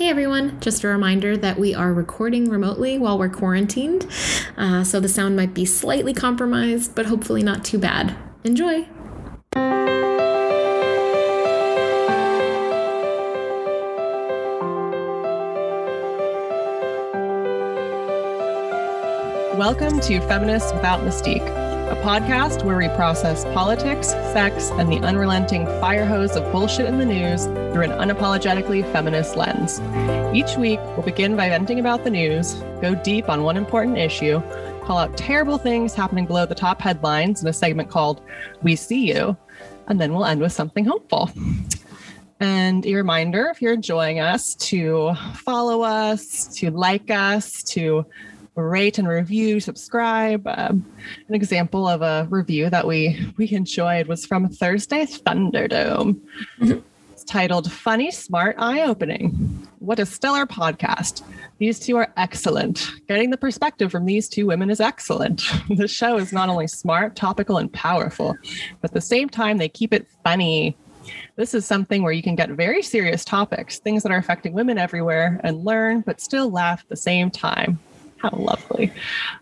Hey everyone, just a reminder that we are recording remotely while we're quarantined, uh, so the sound might be slightly compromised, but hopefully not too bad. Enjoy! Welcome to Feminists Without Mystique, a podcast where we process politics, sex, and the unrelenting fire hose of bullshit in the news through an unapologetically feminist lens. Each week, we'll begin by venting about the news, go deep on one important issue, call out terrible things happening below the top headlines in a segment called We See You, and then we'll end with something hopeful. And a reminder if you're enjoying us to follow us, to like us, to rate and review, subscribe. Um, an example of a review that we we enjoyed was from Thursday Thunderdome. Mm-hmm. It's titled "Funny, Smart, Eye Opening." What a stellar podcast! These two are excellent. Getting the perspective from these two women is excellent. the show is not only smart, topical, and powerful, but at the same time they keep it funny. This is something where you can get very serious topics, things that are affecting women everywhere, and learn, but still laugh at the same time. How lovely.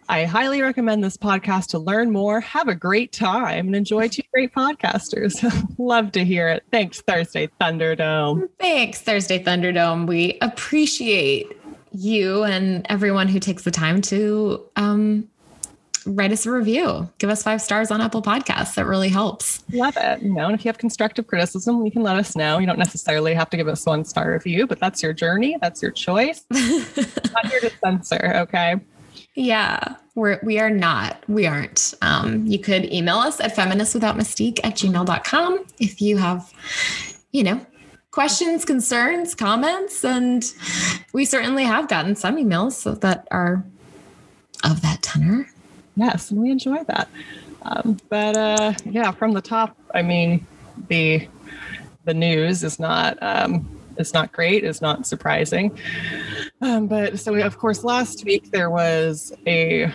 I highly recommend this podcast to learn more, have a great time, and enjoy two great podcasters. Love to hear it. Thanks, Thursday Thunderdome. Thanks, Thursday Thunderdome. We appreciate you and everyone who takes the time to um, write us a review. Give us five stars on Apple Podcasts. That really helps. Love it. You know, and if you have constructive criticism, you can let us know. You don't necessarily have to give us one star review, but that's your journey. That's your choice. not here to censor, okay? Yeah, we're we are not. We aren't. Um, you could email us at feministwithoutmystique at gmail.com if you have, you know, questions, concerns, comments, and we certainly have gotten some emails that are of that tenor yes, and we enjoy that. Um, but uh, yeah, from the top, I mean, the the news is not um, is not great. It's not surprising. Um, but so we, of course, last week there was a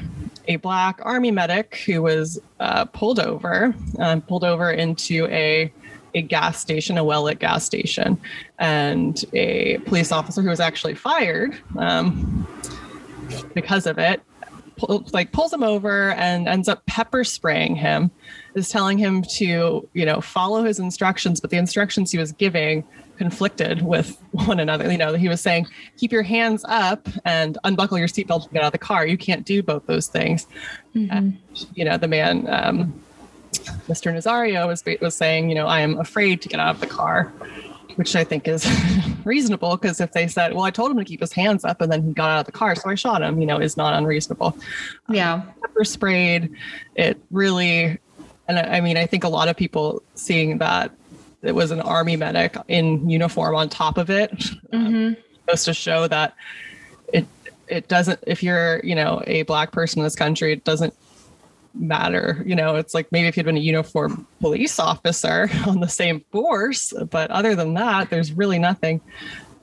a black army medic who was uh, pulled over, um, pulled over into a a gas station, a well lit gas station, and a police officer who was actually fired um, because of it pull, like pulls him over and ends up pepper spraying him is telling him to you know follow his instructions but the instructions he was giving conflicted with one another. You know he was saying keep your hands up and unbuckle your seatbelt to get out of the car. You can't do both those things. Mm-hmm. and, you know the man um, mr nazario was, was saying you know i am afraid to get out of the car which I think is reasonable because if they said, well, I told him to keep his hands up and then he got out of the car, so I shot him, you know, is not unreasonable. Yeah. Um, pepper sprayed, it really, and I mean, I think a lot of people seeing that it was an army medic in uniform on top of it um, mm-hmm. um, goes to show that it, it doesn't, if you're, you know, a black person in this country, it doesn't matter. You know, it's like maybe if you'd been a uniformed police officer on the same force, but other than that, there's really nothing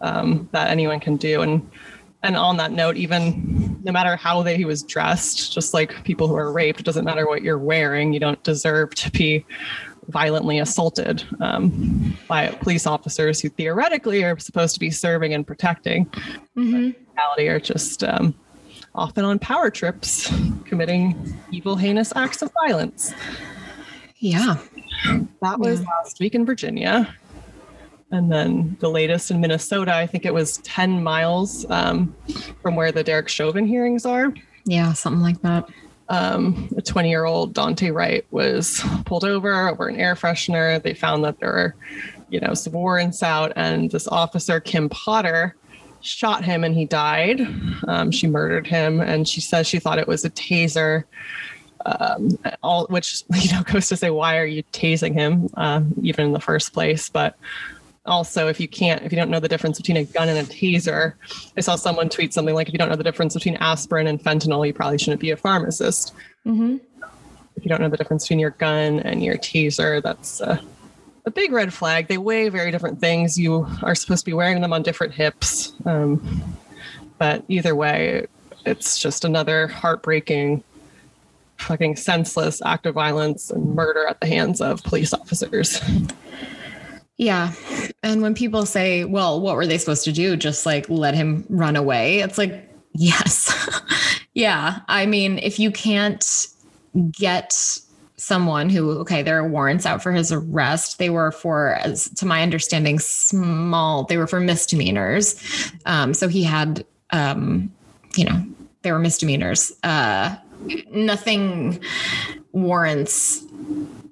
um, that anyone can do. And and on that note, even no matter how they, he was dressed, just like people who are raped, it doesn't matter what you're wearing. You don't deserve to be violently assaulted um, by police officers who theoretically are supposed to be serving and protecting. Mm-hmm. reality are just um, often on power trips, committing evil, heinous acts of violence. Yeah. That was yeah. last week in Virginia. And then the latest in Minnesota, I think it was 10 miles um, from where the Derek Chauvin hearings are. Yeah, something like that. Um, a 20 year old Daunte Wright was pulled over over an air freshener. They found that there were, you know, some warrants out, and this officer, Kim Potter, shot him and he died. Um, she murdered him, and she says she thought it was a taser. Um, all which you know goes to say why are you tasing him um, even in the first place? But also, if you can't, if you don't know the difference between a gun and a taser, I saw someone tweet something like, "If you don't know the difference between aspirin and fentanyl, you probably shouldn't be a pharmacist." Mm-hmm. If you don't know the difference between your gun and your taser, that's uh, a big red flag. They weigh very different things. You are supposed to be wearing them on different hips. Um, but either way, it's just another heartbreaking, fucking senseless act of violence and murder at the hands of police officers. Yeah. And when people say, well, what were they supposed to do? Just like let him run away. It's like, yes. yeah. I mean, if you can't get someone who, okay, there are warrants out for his arrest, they were for, as to my understanding, small, they were for misdemeanors. Um, so he had, um, you know, they were misdemeanors. Uh, nothing warrants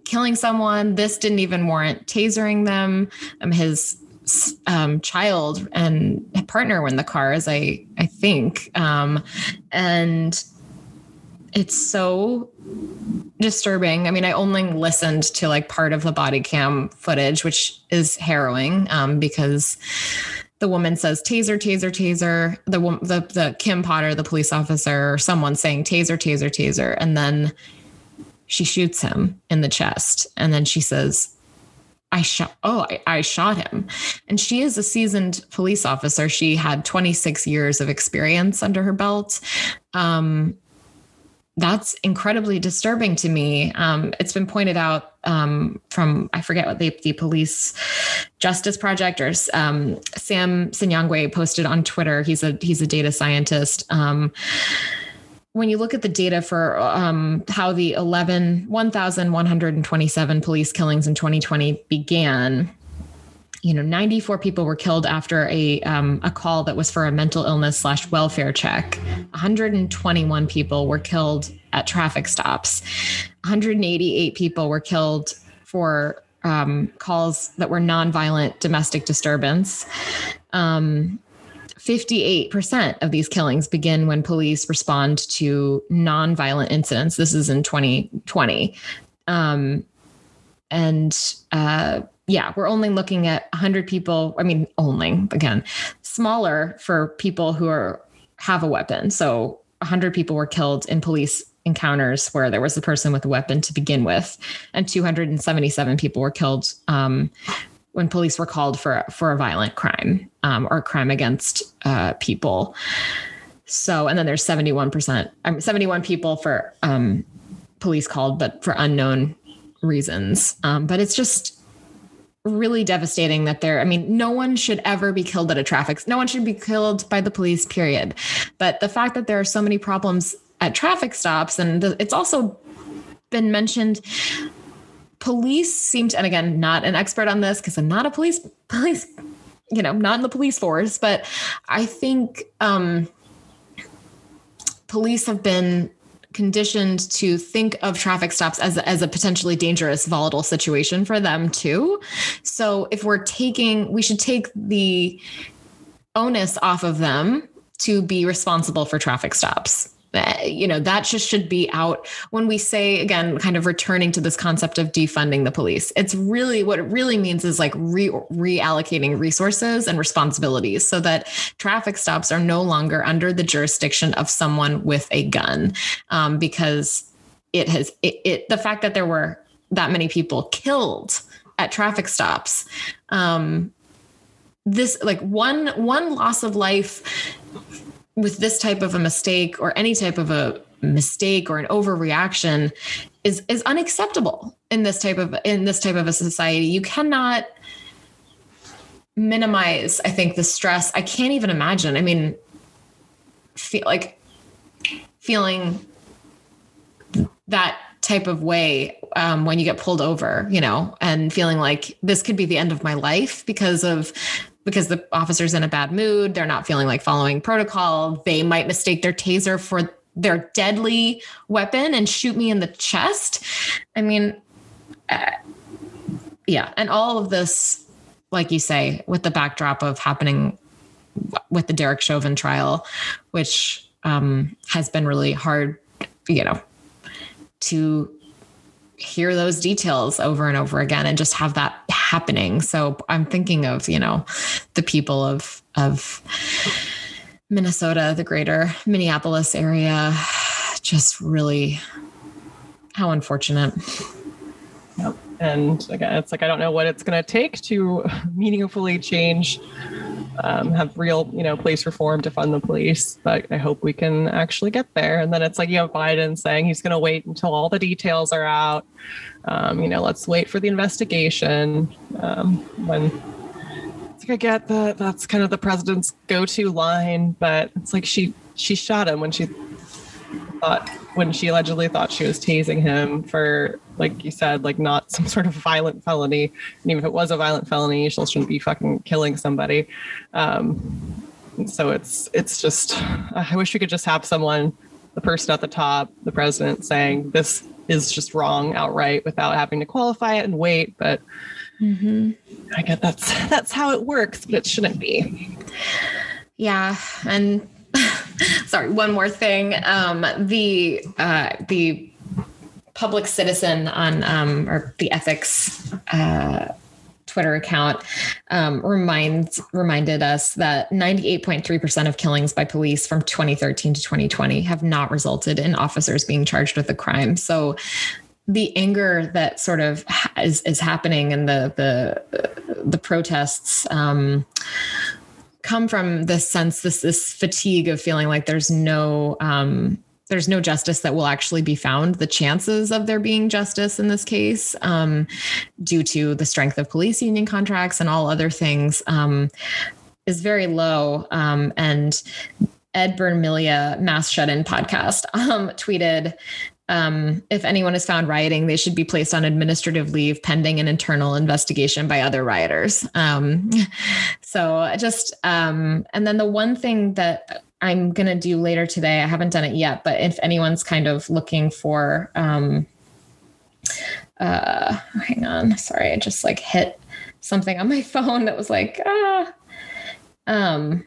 killing someone. This didn't even warrant tasering them. Um, his um, child and partner were in the car, as I I think, um, and it's so disturbing. I mean, I only listened to like part of the body cam footage, which is harrowing um, because the woman says taser, taser, taser. The the the Kim Potter, the police officer, or someone saying taser, taser, taser, and then she shoots him in the chest. And then she says, I shot, oh, I, I, shot him. And she is a seasoned police officer. She had 26 years of experience under her belt. Um, that's incredibly disturbing to me. Um, it's been pointed out um, from, I forget what the, the Police Justice Project or um, Sam Sinyangwe posted on Twitter. He's a, he's a data scientist um, when you look at the data for um, how the 11 1127 police killings in 2020 began you know 94 people were killed after a um, a call that was for a mental illness slash welfare check 121 people were killed at traffic stops 188 people were killed for um, calls that were nonviolent domestic disturbance um, 58% of these killings begin when police respond to nonviolent incidents. This is in 2020. Um, and uh, yeah, we're only looking at 100 people. I mean, only again, smaller for people who are have a weapon. So 100 people were killed in police encounters where there was a person with a weapon to begin with, and 277 people were killed um, when police were called for for a violent crime um, or a crime against uh, people. So, and then there's 71%, um, 71 people for um, police called, but for unknown reasons. Um, but it's just really devastating that there, I mean, no one should ever be killed at a traffic, no one should be killed by the police, period. But the fact that there are so many problems at traffic stops, and it's also been mentioned police seem to, and again, not an expert on this because I'm not a police police, you know, not in the police force, but I think um, police have been conditioned to think of traffic stops as as a potentially dangerous volatile situation for them too. So if we're taking we should take the onus off of them to be responsible for traffic stops you know that just should be out. When we say again kind of returning to this concept of defunding the police it's really what it really means is like re- reallocating resources and responsibilities so that traffic stops are no longer under the jurisdiction of someone with a gun um, because it has it, it, the fact that there were that many people killed at traffic stops um, this like one one loss of life with this type of a mistake or any type of a mistake or an overreaction is is unacceptable in this type of in this type of a society. You cannot minimize i think the stress. I can't even imagine i mean feel like feeling that type of way um, when you get pulled over you know and feeling like this could be the end of my life because of because the officer's in a bad mood, they're not feeling like following protocol. They might mistake their taser for their deadly weapon and shoot me in the chest. I mean, uh, yeah. And all of this, like you say, with the backdrop of happening with the Derek Chauvin trial, which um, has been really hard, you know, to hear those details over and over again and just have that happening. So I'm thinking of, you know, the people of of Minnesota, the greater Minneapolis area, just really how unfortunate. Yep. And again, it's like I don't know what it's going to take to meaningfully change um, have real, you know, police reform to fund the police. But I hope we can actually get there. And then it's like you have Biden saying he's going to wait until all the details are out. Um, you know, let's wait for the investigation. Um, when I get that that's kind of the president's go-to line, but it's like she she shot him when she thought when she allegedly thought she was tasing him for like you said like not some sort of violent felony. And even if it was a violent felony you still shouldn't be fucking killing somebody. Um, so it's it's just i wish we could just have someone the person at the top the president saying this is just wrong outright without having to qualify it and wait. But mm-hmm. i get that's that's how it works but it shouldn't be. Yeah and sorry, one more thing. Um, the uh, the public citizen on um, or the ethics uh, Twitter account um, reminds reminded us that 98.3% of killings by police from 2013 to 2020 have not resulted in officers being charged with a crime. So the anger that sort of is, is happening in the the the protests um, come from this sense, this this fatigue of feeling like there's no um, there's no justice that will actually be found. The chances of there being justice in this case, um, due to the strength of police union contracts and all other things, um, is very low. Um, and Ed Bernmilia, Mass Shut In podcast, um, tweeted um, if anyone is found rioting, they should be placed on administrative leave pending an internal investigation by other rioters. Um, so just, um, and then the one thing that I'm going to do later today, I haven't done it yet, but if anyone's kind of looking for, um, uh, hang on, sorry, I just like hit something on my phone that was like, ah, um,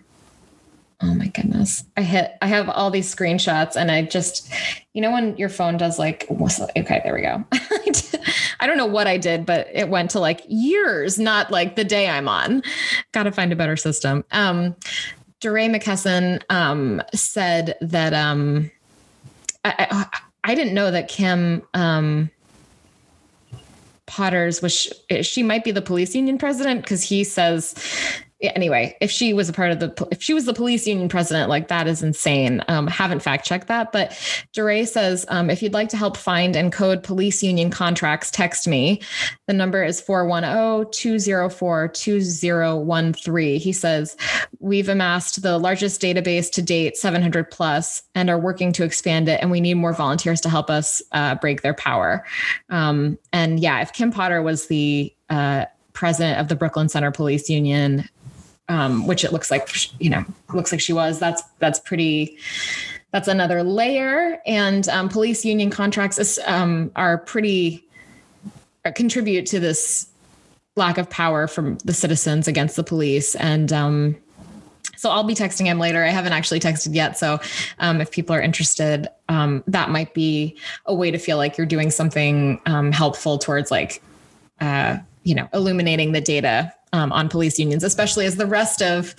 Oh my goodness. I hit I have all these screenshots and I just you know when your phone does like okay, there we go. I don't know what I did, but it went to like years, not like the day I'm on. Got to find a better system. Um DeRay McKesson um said that um I, I, I didn't know that Kim um Potters was she, she might be the police union president because he says anyway, if she was a part of the, if she was the police union president, like that is insane. Um, haven't fact checked that, but DeRay says um, if you'd like to help find and code police union contracts, text me. The number is 410-204-2013. He says we've amassed the largest database to date, 700 plus, and are working to expand it. And we need more volunteers to help us uh, break their power. Um, and yeah, if Kim Potter was the uh, president of the Brooklyn Center Police Union, um, which it looks like you know looks like she was. That's that's pretty. That's another layer. And um, police union contracts um, are pretty uh, contribute to this lack of power from the citizens against the police and um, so I'll be texting him later. I haven't actually texted yet. So um, if people are interested, um, that might be a way to feel like you're doing something helpful towards like, uh, you know, illuminating the data um, on police unions, especially as the rest of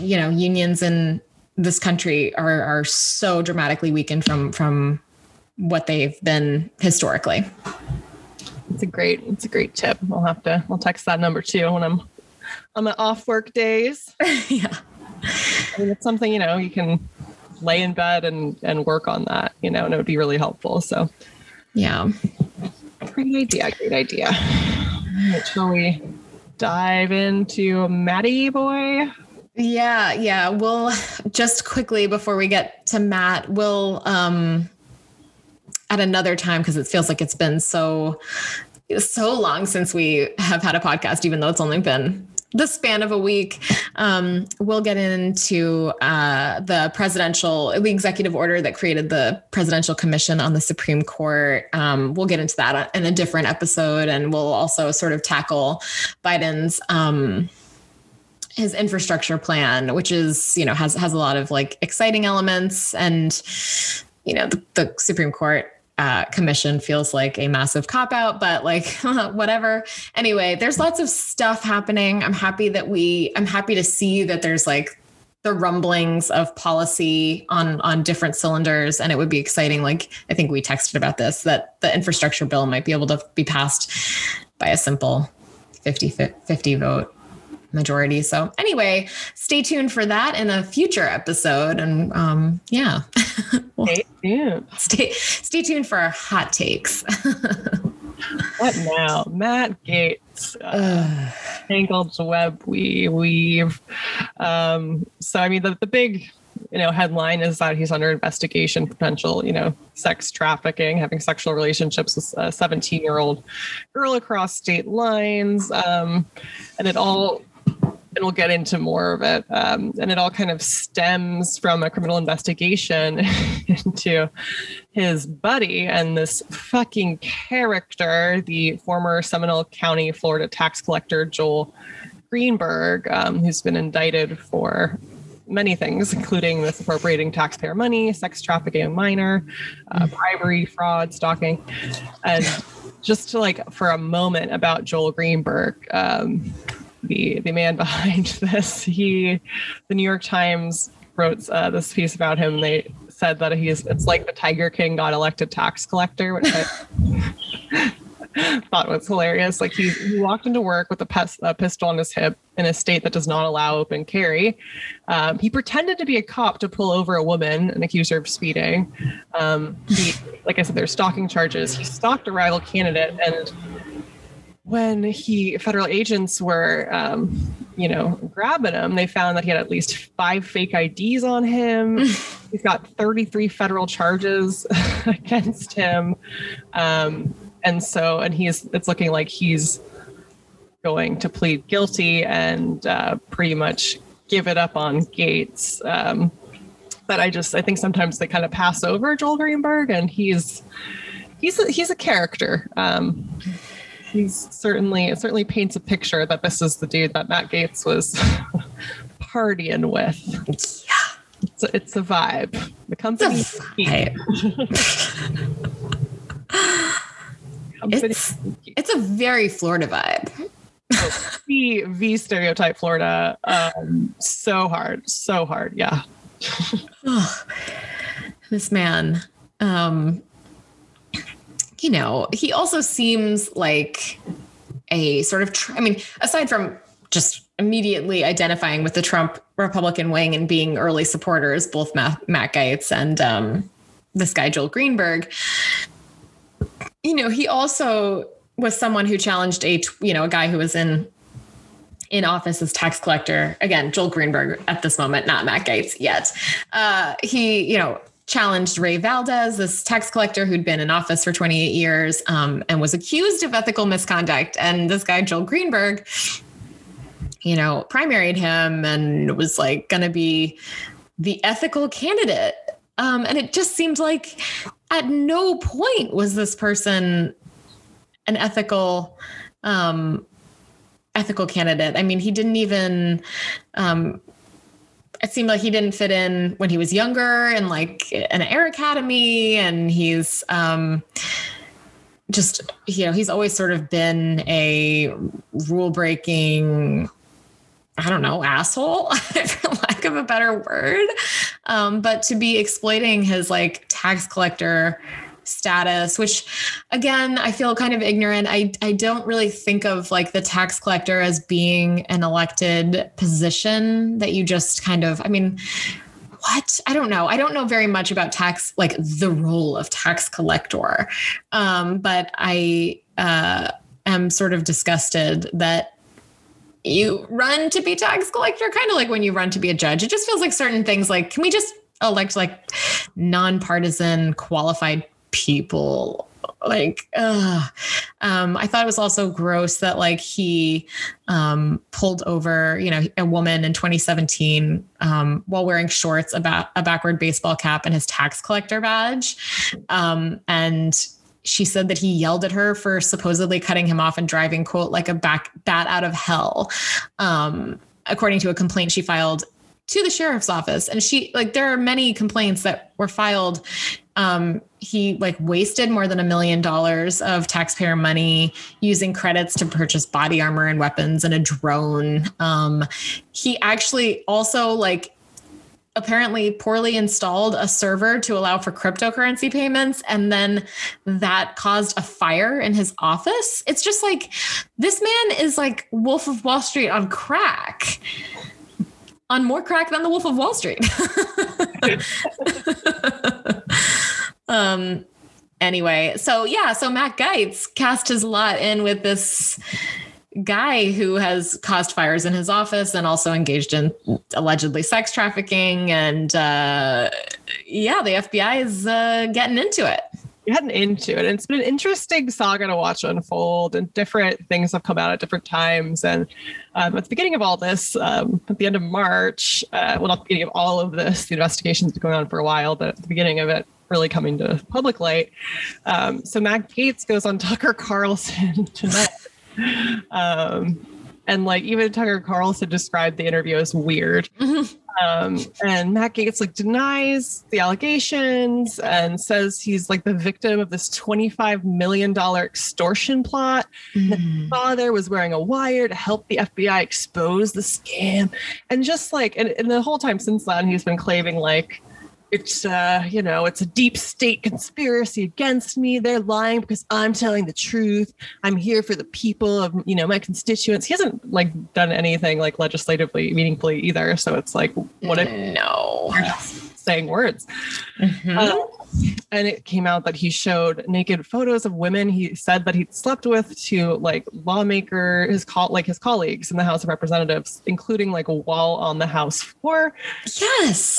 you know unions in this country are are so dramatically weakened from from what they've been historically. It's a great it's a great tip. We'll have to we'll text that number too when I'm on my off work days. yeah. I mean, it's something, you know, you can lay in bed and and work on that, you know, and it would be really helpful. So yeah. Great idea. Great idea. Shall we dive into Matty boy? Yeah, yeah. We'll just quickly before we get to Matt, we'll um at another time because it feels like it's been so so long since we have had a podcast, even though it's only been the span of a week, um, we'll get into uh, the presidential, the executive order that created the presidential commission on the Supreme Court. Um, we'll get into that in a different episode, and we'll also sort of tackle Biden's. Um, his infrastructure plan, which is, you know, has has a lot of like exciting elements, and you know, the, the Supreme Court uh, commission feels like a massive cop out, but like whatever. Anyway, there's lots of stuff happening. I'm happy that we, I'm happy to see that there's like the rumblings of policy on on different cylinders and it would be exciting like i think we texted about this that the infrastructure bill might be able to be passed by a simple 50 50 vote majority. So anyway, stay tuned for that in a future episode. And um, yeah, stay tuned. Stay stay tuned for our hot takes. what now, Matt Gaetz? Uh, tangled web we weave. Um, so I mean, the the big you know headline is that he's under investigation potential you know sex trafficking having sexual relationships with a 17 year old girl across state lines um, and it all and we'll get into more of it um, and it all kind of stems from a criminal investigation into his buddy and this fucking character the former seminole county florida tax collector joel greenberg um, who's been indicted for many things, including misappropriating taxpayer money, sex trafficking a minor, uh, bribery, fraud, stalking. And just to like for a moment about Joel Greenberg, um, the the man behind this, he, the New York Times wrote uh, this piece about him. They said that he's it's like the Tiger King got elected tax collector, which I thought was hilarious. Like he, he walked into work with a, pes- a, pistol on his hip in a state that does not allow open carry. Um, he pretended to be a cop to pull over a woman and accuse her of speeding. Um, he, like I said, there's stalking charges. He stalked a rival candidate and when he federal agents were um, you know grabbing him they found that he had at least five fake ids on him. He's got 33 federal charges against him. Um, and so and he's it's looking like he's going to plead guilty and uh, pretty much give it up on gaetz. Um, but I just I think sometimes they kind of pass over Joel Greenberg, and he's he's a, he's a character. Um, he's certainly it certainly paints a picture that this is the dude that Matt Gaetz was partying with. Yeah, it's a, it's a vibe. The company. It's it's, it's a very Florida vibe. v V stereotype Florida. Um, so hard, so hard. Yeah. oh, this man, um, you know, he also seems like a sort of. I mean, aside from just immediately identifying with the Trump Republican wing and being early supporters, both Matt, Matt Gaetz and um, this guy Joel Greenberg you know, he also was someone who challenged a, you know, a guy who was in in office as tax collector. Again, Joel Greenberg at this moment, not Matt Gaetz yet. Uh, he, you know, challenged Ray Valdes, this tax collector who'd been in office for 28 years um, and was accused of ethical misconduct. And this guy, Joel Greenberg, you know, primaried him and was like going to be the ethical candidate. Um, and it just seemed like at no point was this person an ethical um ethical candidate i mean he didn't even um it seemed like he didn't fit in when he was younger and like an air academy and he's um just you know he's always sort of been a rule breaking I don't know, asshole, for lack of a better word. Um, but to be exploiting his like tax collector status, which again, I feel kind of ignorant. I, I don't really think of like the tax collector as being an elected position that you just kind of, I mean, what? I don't know. I don't know very much about tax, like the role of tax collector. Um, but I uh, am sort of disgusted that you run to be tax collector, kind of like when you run to be a judge. It just feels like certain things like, can we just elect like nonpartisan qualified people? Like, uh, um, I thought it was also gross that like he um, pulled over, you know, a woman in 2017 um, while wearing shorts about a backward baseball cap and his tax collector badge, um, and she said that he yelled at her for supposedly cutting him off and driving quote like a back bat out of hell. Um, according to a complaint she filed to the sheriff's office. And she like there are many complaints that were filed um, he like wasted more than a million dollars of taxpayer money using credits to purchase body armor and weapons and a drone. Um, he actually also like apparently poorly installed a server to allow for cryptocurrency payments and then that caused a fire in his office. It's just like this man is like wolf of wall street on crack on more crack than the wolf of wall street um anyway so yeah so matt gaetz cast his lot in with this guy who has caused fires in his office and also engaged in allegedly sex trafficking. And uh, yeah, the FBI is uh, getting into it. Getting into it. And it's been an interesting saga to watch unfold, and different things have come out at different times. And um, at the beginning of all this, um, at the end of March, uh, well, not the beginning of all of this, the investigation's been going on for a while, but at the beginning of it, really coming to public light. Um, so Matt Gaetz goes on Tucker Carlson tonight um, and like even Tucker Carlson described the interview as weird. Mm-hmm. Um, and Matt Gaetz like denies the allegations and says he's like the victim of this $25 million extortion plot. Mm. His father was wearing a wire to help the FBI expose the scam. And just like, and, and the whole time since then, he's been claiming like, it's uh you know it's a deep state conspiracy against me. They're lying because i'm telling the truth. I'm here for the people of you know my constituents. He hasn't like done anything like legislatively meaningfully either. So it's like what if no. saying words? Mm-hmm. uh, and it came out that he showed naked photos of women he said that he'd slept with to like lawmaker his call like his colleagues in the house of representatives including like a wall on the house floor. Yes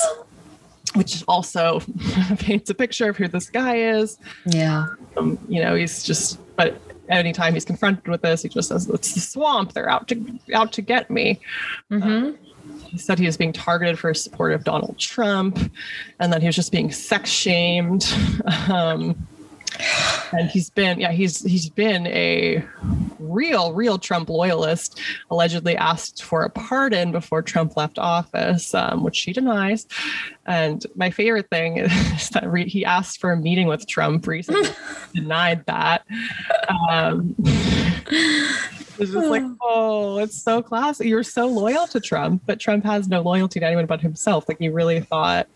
which also paints a picture of who this guy is. Yeah. Um, you know, he's just, but anytime he's confronted with this, he just says, "It's the swamp. They're out to out to get me." Mm-hmm. Uh, he said he was being targeted for his support of Donald Trump, and that he was just being sex shamed. Um, and he's been yeah he's he's been a real real trump loyalist allegedly asked for a pardon before trump left office um, which she denies. And my favorite thing is that re- he asked for a meeting with trump recently denied that. Um, it's just like oh it's so classic you're so loyal to trump but trump has no loyalty to anyone but himself. Like you really thought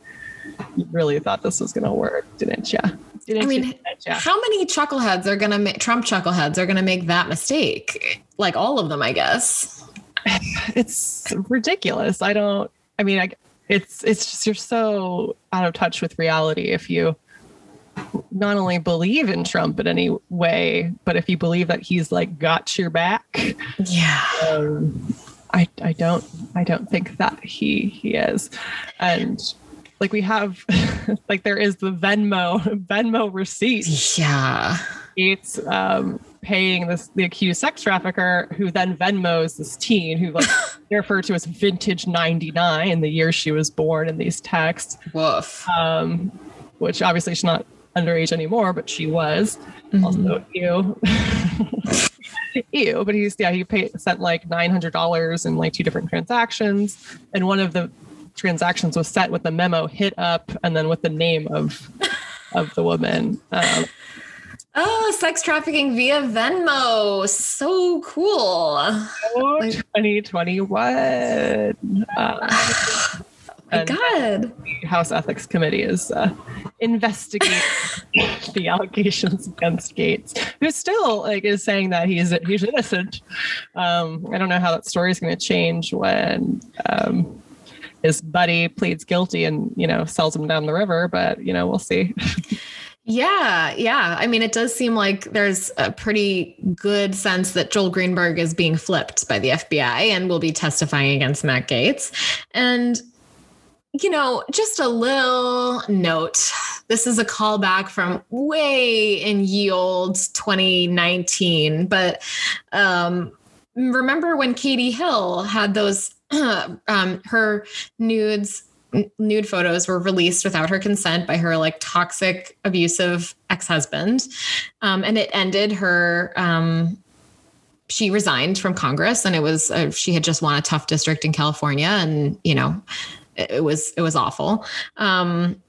you really thought this was going to work didn't you I mean, how many chuckleheads are going to make Trump chuckleheads are going to make that mistake? Like all of them, I guess. It's ridiculous. I don't. I mean, I, it's it's just you're so out of touch with reality if you not only believe in Trump in any way, but if you believe that he's like got your back. Yeah. Um, I I don't I don't think that he he is, and like we have like there is the Venmo Venmo receipt. Yeah. It's um paying this the accused sex trafficker who then Venmos this teen who like referred to as vintage 99 the year she was born in these texts. Woof. Um which obviously she's not underage anymore, but she was. Mm-hmm. Also ew. ew. But he's yeah, he paid sent like nine hundred dollars in like two different transactions. And one of the transactions was set with the memo hit up and then with the name of of the woman. Um, oh, sex trafficking via Venmo. So cool. Oh, 2021. Uh, my God. The House Ethics Committee is uh, investigating the allegations against Gaetz, who still like is saying that he's he's innocent. Um, I don't know how that story is going to change when um, his buddy pleads guilty and you know sells him down the river but you know we'll see. Yeah yeah. I mean it does seem like there's a pretty good sense that joel greenberg is being flipped by the fbi and will be testifying against matt gaetz and you know just a little note this is a callback from way in ye old 2019 but um remember when katie hill had those um, her nudes nude photos were released without her consent by her like toxic abusive ex-husband. Um, and it ended her um, she resigned from congress and it was uh, she had just won a tough district in california and you know it, it was it was awful. Um,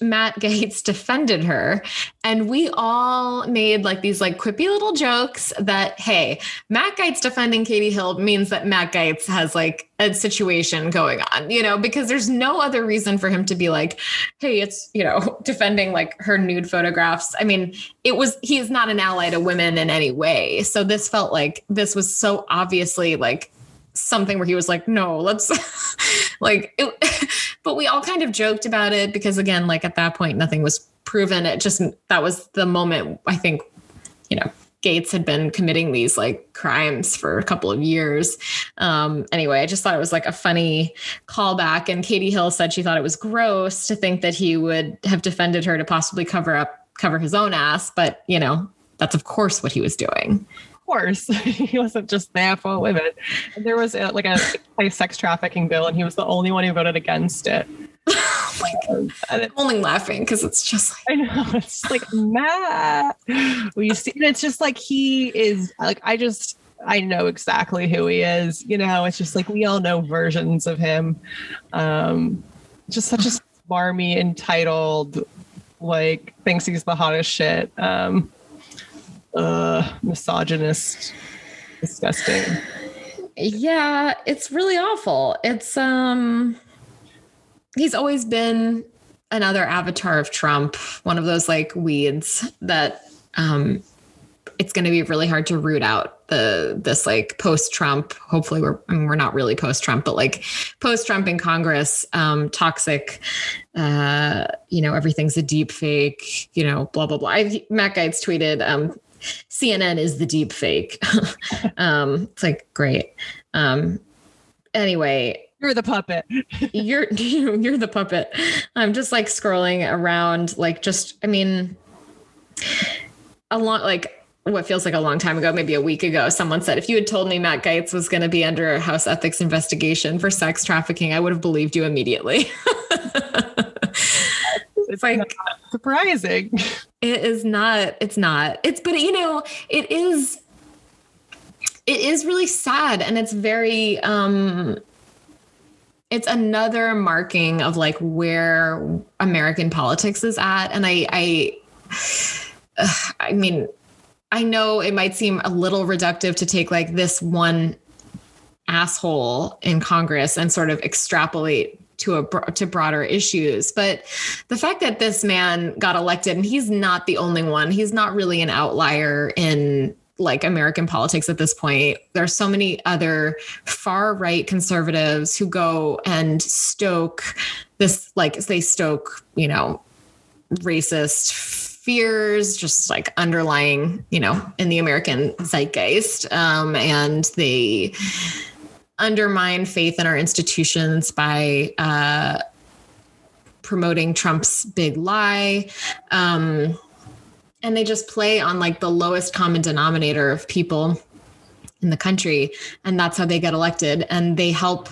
Matt Gaetz defended her. And we all made like these like quippy little jokes that hey Matt Gaetz defending Katie Hill means that Matt Gaetz has like a situation going on you know because there's no other reason for him to be like hey it's you know defending like her nude photographs. I mean it was he's not an ally to women in any way. So this felt like this was so obviously like something where he was like, no, let's like, it, but we all kind of joked about it because again, like at that point, nothing was proven. It just, that was the moment I think, you know, Gaetz had been committing these like crimes for a couple of years. Um, anyway, I just thought it was like a funny callback. And Katie Hill said she thought it was gross to think that he would have defended her to possibly cover up, cover his own ass. But, you know, that's of course what he was doing course, he wasn't just there for women. And there was a, like a, a, sex trafficking bill, and he was the only one who voted against it. oh um, I'm only laughing because it's just like I know it's like Matt. We see it's just like he is like I just I know exactly who he is. You know, it's just like we all know versions of him. Um, just such a smarmy, entitled, like thinks he's the hottest shit. Um, uh, misogynist, disgusting. Yeah, it's really awful. It's um, he's always been another avatar of Trump, one of those like weeds that um, it's going to be really hard to root out the this like post Trump. Hopefully, we're I mean, we're not really post Trump, but like post Trump in Congress, um, toxic. Uh, you know, everything's a deep fake. You know, blah blah blah. I've, Matt Gaetz tweeted um, CNN is the deep fake. um, it's like great. Um, anyway, you're the puppet. you're you're the puppet. I'm just like scrolling around, like just I mean, a lot like what feels like a long time ago, maybe a week ago, someone said, if you had told me Matt Gaetz was going to be under a House ethics investigation for sex trafficking, I would have believed you immediately. It's like surprising. It is not. It's not. It's but you know, it is it is really sad and it's very um it's another marking of like where American politics is at and I I I mean I know it might seem a little reductive to take like this one asshole in Congress and sort of extrapolate to a to broader issues but the fact that this man got elected and he's not the only one he's not really an outlier in like American politics at this point. There's so many other far right conservatives who go and stoke this, like they stoke, you know, racist fears, just like underlying, you know, in the American zeitgeist. Um, and they undermine faith in our institutions by uh, promoting Trump's big lie. Um, and they just play on like the lowest common denominator of people in the country. And that's how they get elected. And they help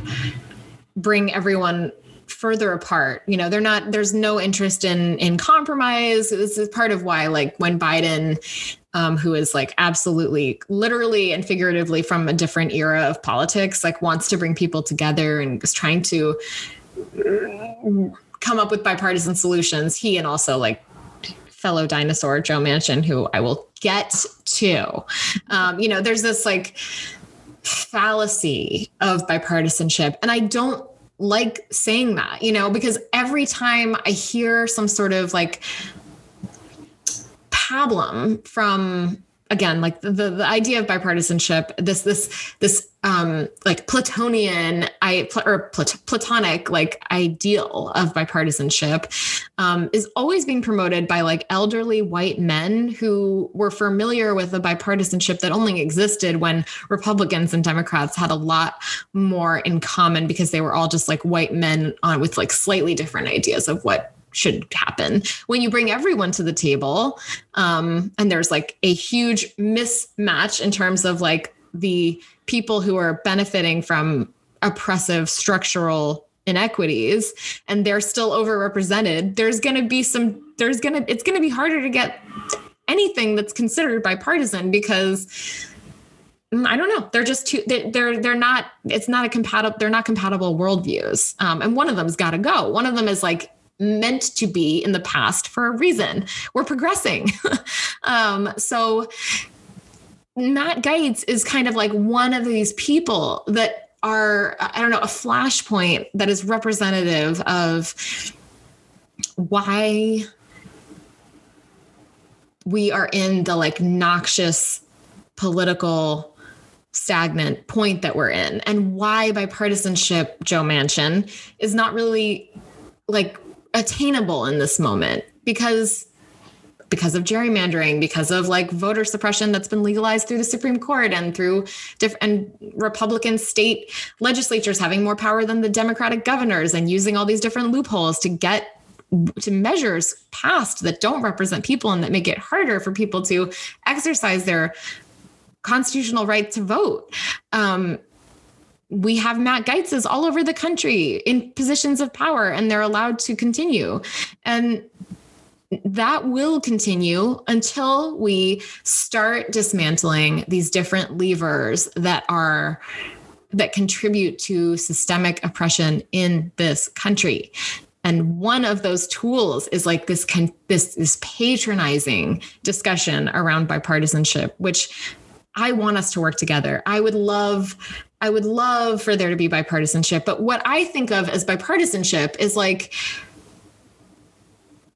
bring everyone further apart you know they're not there's no interest in in compromise this is part of why like when biden um, who is like absolutely literally and figuratively from a different era of politics like wants to bring people together and is trying to come up with bipartisan solutions. He and also like fellow dinosaur joe manchin who i will get to. Um, you know there's this like fallacy of bipartisanship. And i don't like saying that, you know, because every time I hear some sort of like pablum from again like the, the idea of bipartisanship this this this um like platonian i or plat- platonic like ideal of bipartisanship um is always being promoted by like elderly white men who were familiar with the bipartisanship that only existed when republicans and democrats had a lot more in common because they were all just like white men on with like slightly different ideas of what should happen when you bring everyone to the table um, and there's like a huge mismatch in terms of like the people who are benefiting from oppressive structural inequities and they're still overrepresented there's going to be some there's going to it's going to be harder to get anything that's considered bipartisan because mm, I don't know. They're just too. They're they're not. It's not a compatible. They're not compatible worldviews. Um, and one of them's got to go. One of them is like meant to be in the past for a reason. We're progressing. um, so Matt Gaetz is kind of like one of these people that are, I don't know, a flashpoint that is representative of why we are in the like noxious political stagnant point that we're in and why bipartisanship joe manchin is not really like attainable in this moment because because of gerrymandering because of like voter suppression that's been legalized through the supreme court and through different and republican state legislatures having more power than the democratic governors and using all these different loopholes to get to measures passed that don't represent people and that make it harder for people to exercise their constitutional right to vote. Um, we have Matt Gaetz's all over the country in positions of power, and they're allowed to continue. And that will continue until we start dismantling these different levers that are that contribute to systemic oppression in this country and one of those tools is like this this this patronizing discussion around bipartisanship which I want us to work together. I would love I would love for there to be bipartisanship, but what I think of as bipartisanship is like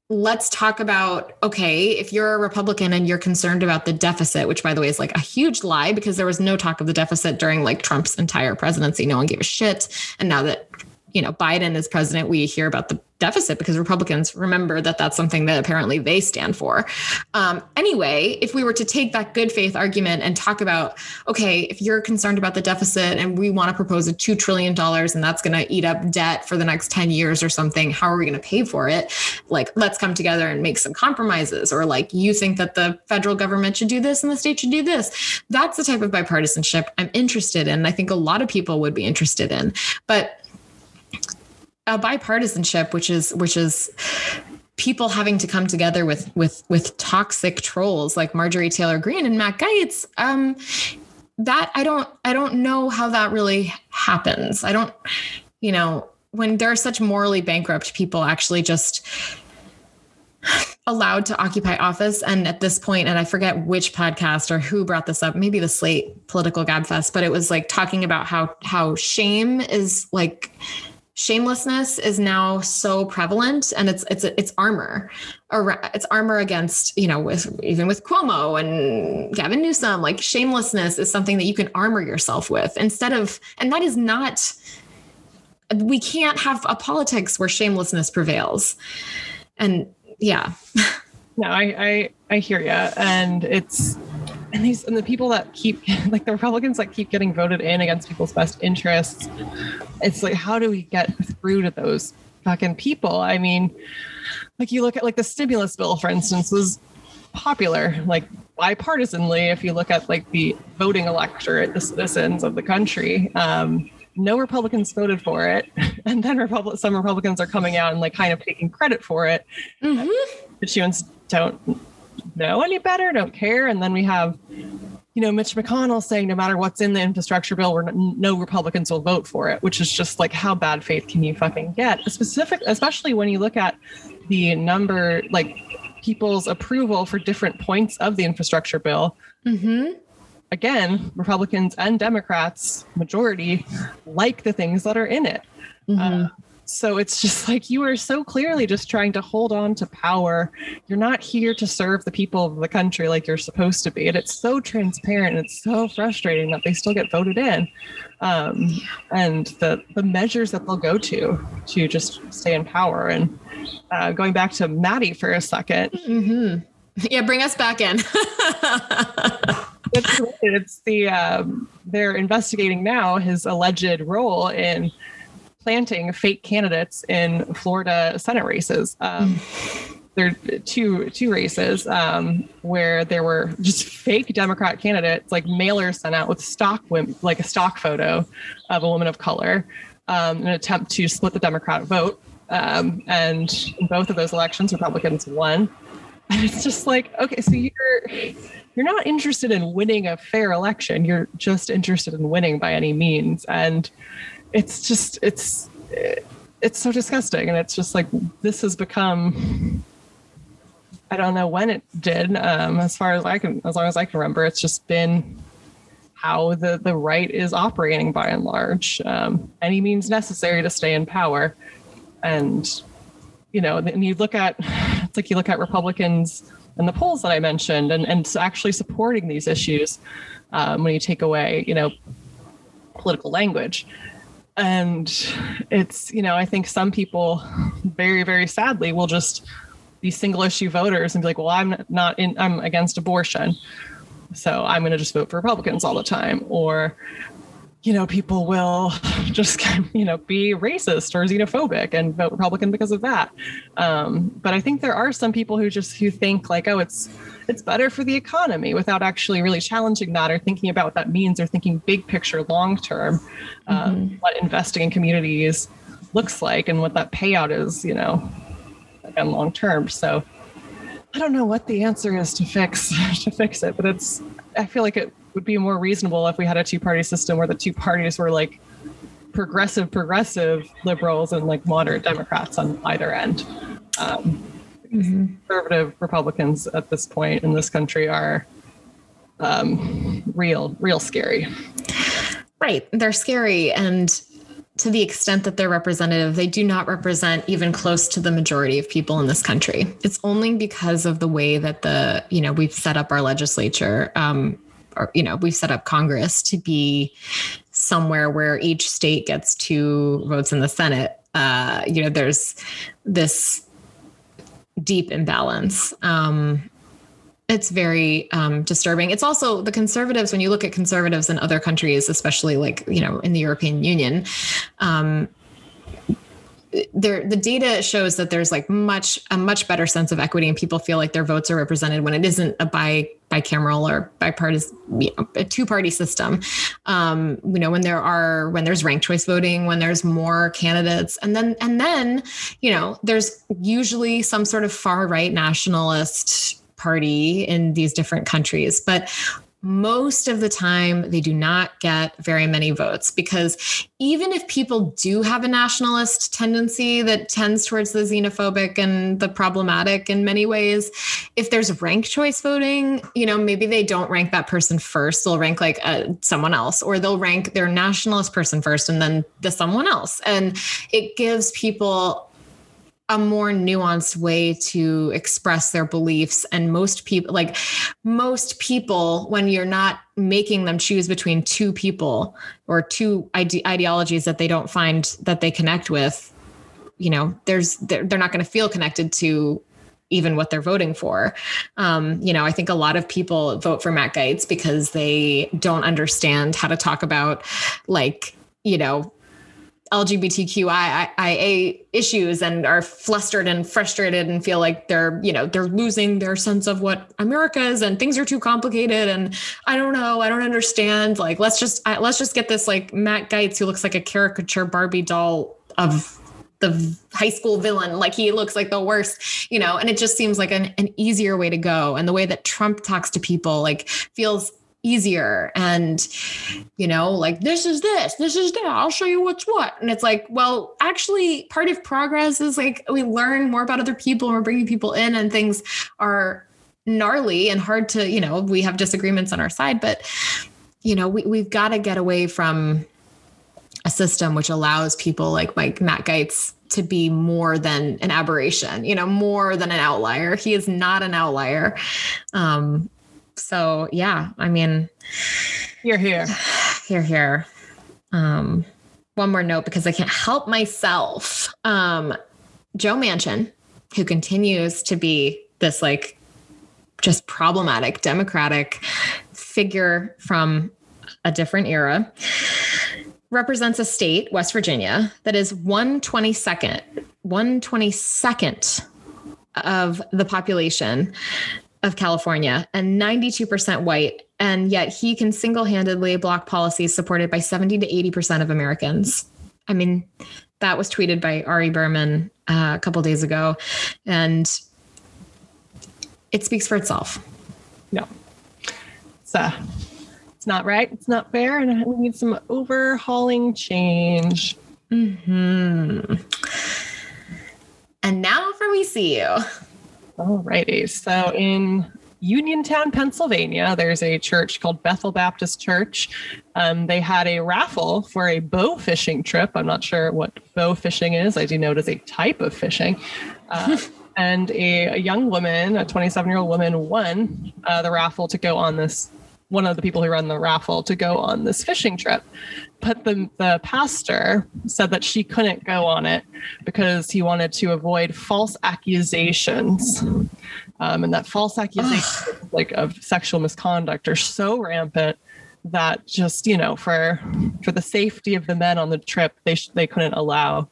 let's talk about okay, if you're a Republican and you're concerned about the deficit, which by the way is like a huge lie because there was no talk of the deficit during like Trump's entire presidency. No one gave a shit. And now that you know Biden is president, we hear about the deficit because Republicans remember that that's something that apparently they stand for. Um, anyway, if we were to take that good faith argument and talk about, okay, if you're concerned about the deficit and we want to propose a $2 trillion and that's going to eat up debt for the next 10 years or something, how are we going to pay for it? Like, let's come together and make some compromises. Or like, you think that the federal government should do this and the state should do this. That's the type of bipartisanship I'm interested in. I think a lot of people would be interested in. But a bipartisanship, which is which is people having to come together with with with toxic trolls like Marjorie Taylor Greene and Matt Gaetz. Um, that I don't I don't know how that really happens. I don't, you know, when there are such morally bankrupt people actually just allowed to occupy office and at this point and i forget which podcast or who brought this up maybe the slate political gabfest but it was like talking about how how shame is like shamelessness is now so prevalent and it's it's it's armor. It's armor against you know with even with Cuomo and Gavin Newsom like shamelessness is something that you can armor yourself with instead of and that is not we can't have a politics where shamelessness prevails. And yeah. No i i, I hear you and it's and these and the people that keep like the republicans that keep getting voted in against people's best interests it's like how do we get through to those fucking people? I mean like you look at like the stimulus bill for instance was popular like bipartisanly if you look at like the voting electorate the citizens of the country. Um no republicans voted for it and then Republic- some republicans are coming out and like kind of taking credit for it. Mm-hmm. constituents don't know any better, don't care. And then we have, you know, Mitch McConnell saying no matter what's in the infrastructure bill, we're no Republicans will vote for it, which is just like how bad faith can you fucking get? Specific, especially when you look at the number, like people's approval for different points of the infrastructure bill. Mm-hmm. Again, Republicans and Democrats, majority, like the things that are in it. Mm-hmm. Uh, so it's just like you are so clearly just trying to hold on to power. You're not here to serve the people of the country like you're supposed to be. And it's so transparent and it's so frustrating that they still get voted in. Um, and the, the measures that they'll go to to just stay in power. And uh, going back to Maddie for a 2nd mm-hmm. Yeah, bring us back in. it's, it's the um, they're investigating now his alleged role in planting fake candidates in Florida Senate races. Um, there are two two races um, where there were just fake Democrat candidates, like mailers sent out with stock like a stock photo of a woman of color, um, in an attempt to split the Democrat vote. Um, and in both of those elections, Republicans won. And it's just like, okay, so you're you're not interested in winning a fair election. You're just interested in winning by any means. And it's just it's it's so disgusting. And it's just like, this has become, I don't know when it did. Um, as far as I can, as long as I can remember, it's just been how the, the right is operating by and large. Um, any means necessary to stay in power. And, you know, and you look at, it's like you look at Republicans and the polls that I mentioned and, and actually supporting these issues um, when you take away, you know, political language. And it's, you know, I think some people very, very sadly will just be single issue voters and be like, well, I'm not in, I'm against abortion. So I'm going to just vote for Republicans all the time. Or, you know, people will just, you know, be racist or xenophobic and vote Republican because of that. Um, but I think there are some people who just who think like, oh, it's it's better for the economy without actually really challenging that or thinking about what that means or thinking big picture, long term, um, mm-hmm. what investing in communities looks like and what that payout is, you know, again, long term. So I don't know what the answer is to fix to fix it, but it's I feel like it would be more reasonable if we had a two party system where the two parties were like progressive progressive liberals and like moderate Democrats on either end. Um, mm-hmm. Conservative Republicans at this point in this country are um, real, real scary. Right, they're scary, and to the extent that they're representative, they do not represent even close to the majority of people in this country. It's only because of the way that the, you know, we've set up our legislature, um, or, you know, we've set up Congress to be somewhere where each state gets two votes in the Senate. Uh, you know, there's this deep imbalance. Um, it's very um, disturbing. It's also the conservatives, when you look at conservatives in other countries, especially like, you know, in the European Union, um, there the data shows that there's like much a much better sense of equity and people feel like their votes are represented when it isn't a bi bicameral or bipartisan you know, a two party system. Um, you know when there are when there's ranked choice voting when there's more candidates and then and then you know there's usually some sort of far right nationalist party in these different countries. But most of the time they do not get very many votes because even if people do have a nationalist tendency that tends towards the xenophobic and the problematic in many ways if there's rank choice voting you know maybe they don't rank that person first. They'll rank like uh, someone else or they'll rank their nationalist person first and then the someone else. And it gives people a more nuanced way to express their beliefs and most people like most people when you're not making them choose between two people or two ide- ideologies that they don't find that they connect with you know there's they're, they're not going to feel connected to even what they're voting for. Um, you know, I think a lot of people vote for Matt Gaetz because they don't understand how to talk about like, you know, LGBTQIA issues and are flustered and frustrated and feel like they're, you know, they're losing their sense of what America is and things are too complicated and I don't know, I don't understand. Like let's just let's just get this like Matt Gaetz who looks like a caricature Barbie doll of the high school villain like he looks like the worst you know and it just seems like an, an easier way to go and the way that trump talks to people like feels easier. And you know like this is this this is that i'll show you what's what. And it's like well actually part of progress is like we learn more about other people and we're bringing people in and things are gnarly and hard to you know we have disagreements on our side. But you know we, we've got to get away from a system which allows people like like matt gaetz to be more than an aberration you know more than an outlier. He is not an outlier. Um so yeah, I mean, you're here, here, here. Um, one more note because I can't help myself. Um, Joe Manchin, who continues to be this like just problematic Democratic figure from a different era, represents a state, West Virginia, that is 122nd, 122nd of the population of California and 92% white. And yet he can single handedly block policies supported by 70 to 80% of Americans. I mean, that was tweeted by Ari Berman uh, a couple days ago. And it speaks for itself. No. It's, uh, it's not right. It's not fair. And we need some overhauling change. Hmm. And now for we see you. All righty. So in Uniontown, Pennsylvania, there's a church called Bethel Baptist Church. Um, they had a raffle for a bow fishing trip. I'm not sure what bow fishing is. I do know it is a type of fishing. Uh, and a, a, young woman, a 27 year old woman, won uh, the raffle to go on this. One of the people who run the raffle to go on this fishing trip, but the the pastor said that she couldn't go on it because he wanted to avoid false accusations, um, and that false accusations like of sexual misconduct are so rampant that just you know for for the safety of the men on the trip they sh- they couldn't allow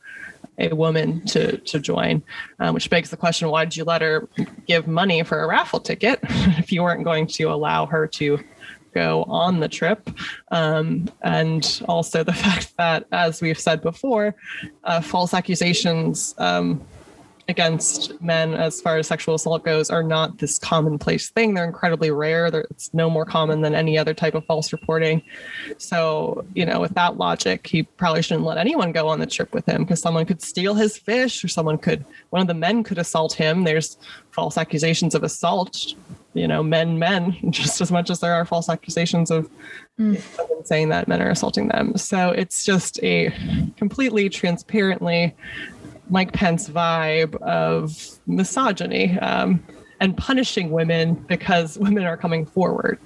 a woman to to join, um, which begs the question: Why did you let her give money for a raffle ticket if you weren't going to allow her to go on the trip? Um, and also the fact that, as we've said before, uh, false accusations. Um, against men as far as sexual assault goes are not this commonplace thing. They're incredibly rare. They're, it's no more common than any other type of false reporting. So, you know, with that logic, he probably shouldn't let anyone go on the trip with him because someone could steal his fish or someone could, one of the men could assault him. There's false accusations of assault, you know, men, men, just as much as there are false accusations of mm. saying that men are assaulting them. So it's just a completely transparently Mike Pence vibe of misogyny um, and punishing women because women are coming forward.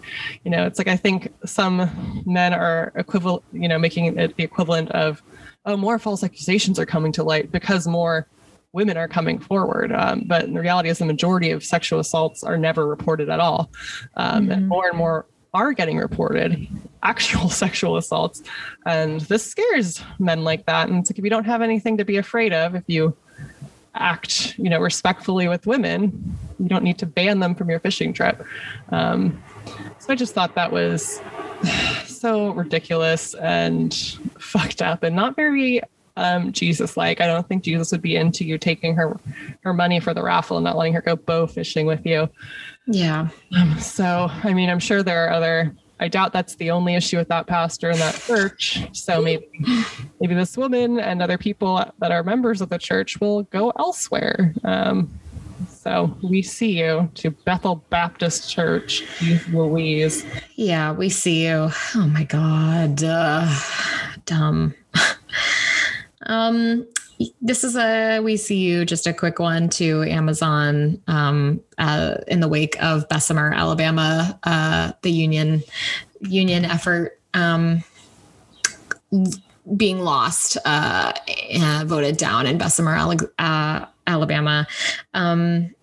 You know, it's like I think some men are equivalent, you know, making it the equivalent of, oh, more false accusations are coming to light because more women are coming forward. Um, but the reality is, the majority of sexual assaults are never reported at all. Um, mm-hmm. And more and more are getting reported actual sexual assaults and this scares men like that and it's like if you don't have anything to be afraid of if you act you know respectfully with women you don't need to ban them from your fishing trip um, so i just thought that was so ridiculous and fucked up and not very um, Jesus like. I don't think Jesus would be into you taking her her money for the raffle and not letting her go bow fishing with you. Yeah. Um, so I mean, I'm sure there are other I doubt that's the only issue with that pastor and that church. So maybe maybe this woman and other people that are members of the church will go elsewhere. Um, so we see you to Bethel Baptist Church, Louise. Yeah, we see you. Oh my God, uh, dumb. um, this is a we see you just a quick one to amazon um, uh, in the wake of bessemer alabama uh, the union union effort um, being lost uh, voted down in bessemer uh, alabama. Um,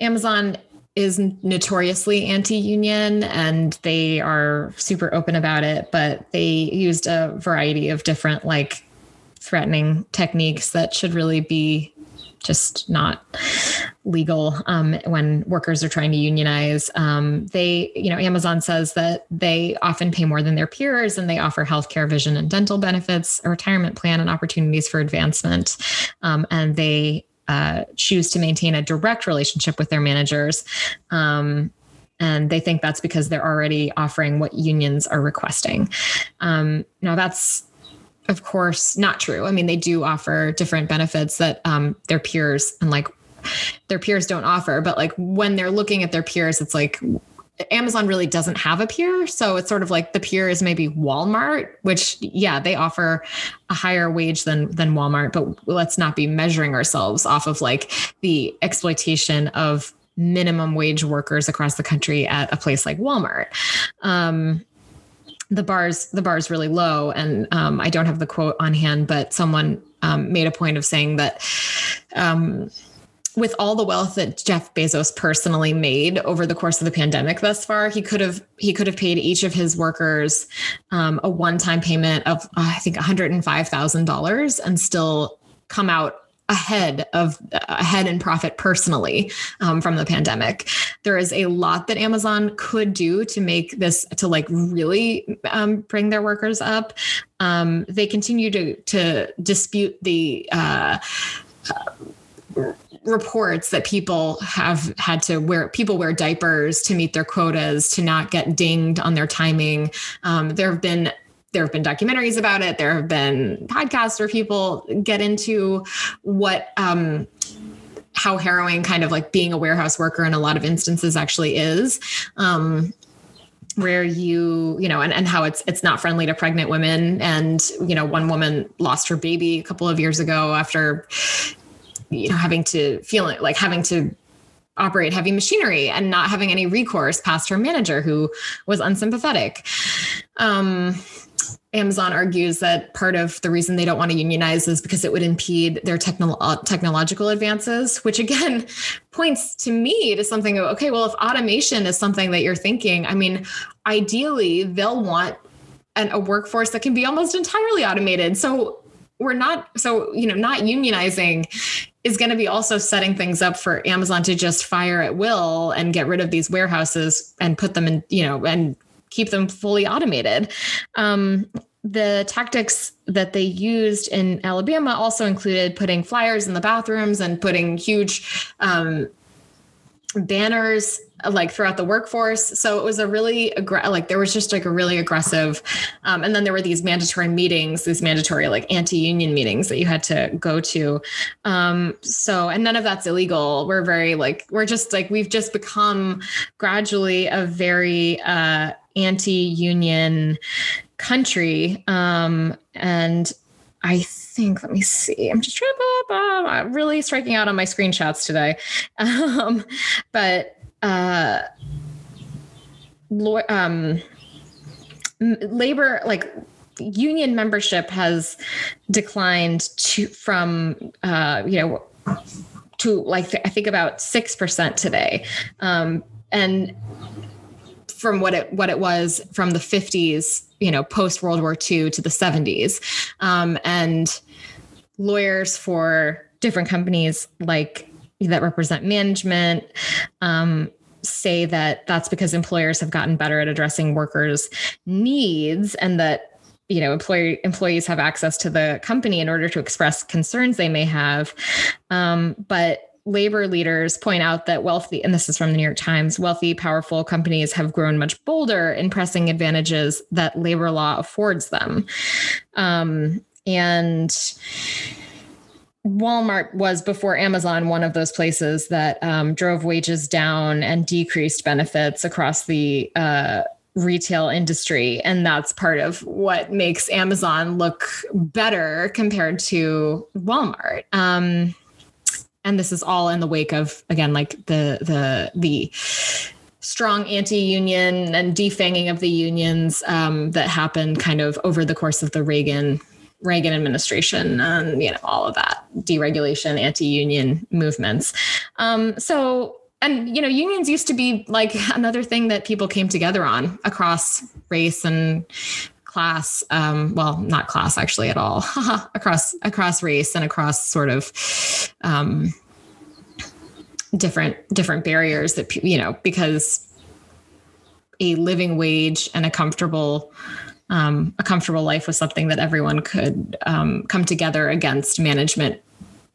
amazon is notoriously anti-union and they are super open about it but they used a variety of different like threatening techniques that should really be just not legal um, when workers are trying to unionize. Um, they, you know, Amazon says that they often pay more than their peers and they offer healthcare, vision, and dental benefits, a retirement plan, and opportunities for advancement. Um, and they uh, choose to maintain a direct relationship with their managers. Um, and they think that's because they're already offering what unions are requesting. Um, now, that's of course not true. I mean, they do offer different benefits that um, their peers and like their peers don't offer. But like when they're looking at their peers, it's like Amazon really doesn't have a peer. So it's sort of like the peer is maybe Walmart, which yeah, they offer a higher wage than than Walmart, but let's not be measuring ourselves off of like the exploitation of minimum wage workers across the country at a place like Walmart. Um, the bars the bar is really low. And um, i don't have the quote on hand but someone um, made a point of saying that um, with all the wealth that jeff bezos personally made over the course of the pandemic thus far he could have he could have paid each of his workers um, a one-time payment of uh, i think $105000 and still come out ahead of ahead in profit personally um, from the pandemic. There is a lot that Amazon could do to make this to like really um, bring their workers up. Um, they continue to to dispute the. Uh, uh, reports that people have had to wear people wear diapers to meet their quotas to not get dinged on their timing um, there have been there have been documentaries about it. There have been podcasts where people get into what um, how harrowing kind of like being a warehouse worker in a lot of instances actually is. Um, where you you know and, and how it's it's not friendly to pregnant women and you know one woman lost her baby a couple of years ago after you know having to feel like having to operate heavy machinery and not having any recourse past her manager who was unsympathetic um, Amazon argues that part of the reason they don't want to unionize is because it would impede their techno- technological advances, which again points to me to something of, okay, well, if automation is something that you're thinking, I mean, ideally, they'll want an, a workforce that can be almost entirely automated. So we're not, so, you know, not unionizing is going to be also setting things up for Amazon to just fire at will and get rid of these warehouses and put them in, you know, and keep them fully automated. Um, the tactics that they used in Alabama also included putting flyers in the bathrooms and putting huge um, banners like throughout the workforce. So it was a really like there was just like a really aggressive, um, and then there were these mandatory meetings, these mandatory like anti-union meetings that you had to go to. Um, so and none of that's illegal. We're very like we're just like we've just become gradually a very uh, anti-union country, um, and I think, let me see. I'm just trying to blah, really striking out on my screenshots today. Um, but uh, um, labor, like union membership has declined to from, uh, you know, to like, I think about 6% today. Um, and from what it, what it was from the 50s you know post World War II to the 70s, um, and lawyers for different companies like that represent management um, say that that's because employers have gotten better at addressing workers' needs and that you know employee employees have access to the company in order to express concerns they may have. Um, but labor leaders point out that wealthy, and this is from the New York Times, wealthy, powerful companies have grown much bolder in pressing advantages that labor law affords them. Um, and Walmart was before Amazon one of those places that um, drove wages down and decreased benefits across the uh, retail industry. And that's part of what makes Amazon look better compared to Walmart. Um, and this is all in the wake of again like the the the strong anti-union and defanging of the unions um, that happened kind of over the course of the Reagan Reagan administration and you know all of that deregulation anti-union movements. Um, so and you know unions used to be like another thing that people came together on across race and class um, well not class actually at all across across race and across sort of um, different different barriers that you know because a living wage and a comfortable um, a comfortable life was something that everyone could um, come together against management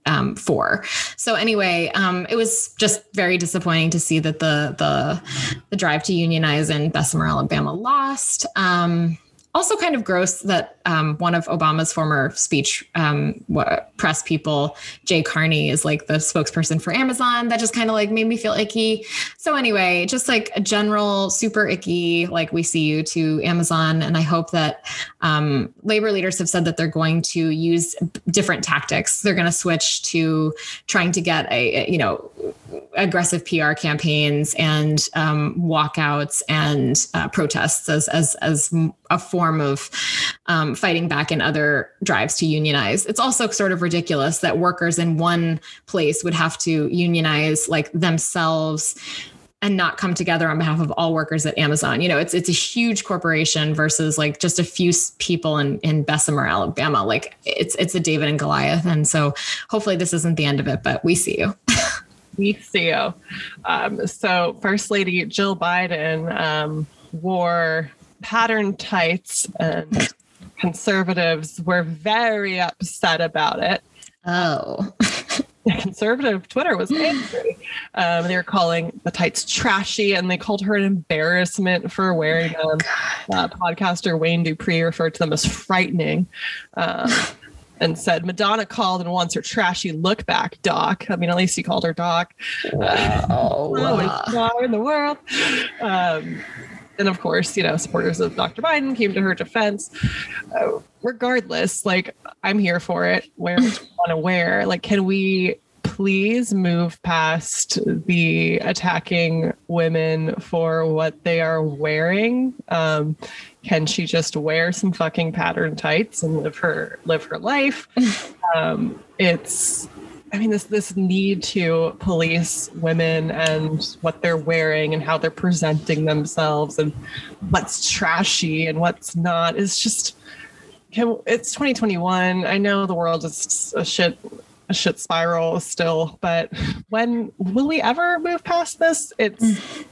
um, for. So anyway, um, it was just very disappointing to see that the the the drive to unionize in Bessemer, Alabama, lost. Um, also kind of gross that um, one of Obama's former speech um, press people, Jay Carney, is like the spokesperson for Amazon. That just kind of like made me feel icky. So anyway, just like a general super icky, like we see you to Amazon, and I hope that um, labor leaders have said that they're going to use different tactics. They're going to switch to trying to get a, you know aggressive PR campaigns and um, walkouts and uh, protests as as as a form of um, fighting back in other drives to unionize. It's also sort of ridiculous that workers in one place would have to unionize like themselves and not come together on behalf of all workers at Amazon. You know, it's it's a huge corporation versus like just a few people in in Bessemer, Alabama. Like it's it's a David and Goliath, and so hopefully this isn't the end of it. But we see you. we see you. Um, so First Lady Jill Biden um, wore pattern tights, and conservatives were very upset about it. Oh. conservative Twitter was angry. Um, they were calling the tights trashy and they called her an embarrassment for wearing them. Uh, podcaster Wayne Dupree referred to them as frightening. Um, and said Madonna called and wants her trashy look back, Doc. I mean, at least he called her Doc. Oh, wow. Lowest star in the world. Um, and of course, you know, supporters of Dr. Biden came to her defense. Uh, regardless, like I'm here for it. What want to wear. Like, can we please move past the attacking women for what they are wearing? Um, can she just wear some fucking pattern tights and live her live her life? Um, it's I mean, this this need to police women and what they're wearing and how they're presenting themselves and what's trashy and what's not is just. It's 2021. I know the world is a shit a shit spiral still, but when will we ever move past this? It's mm.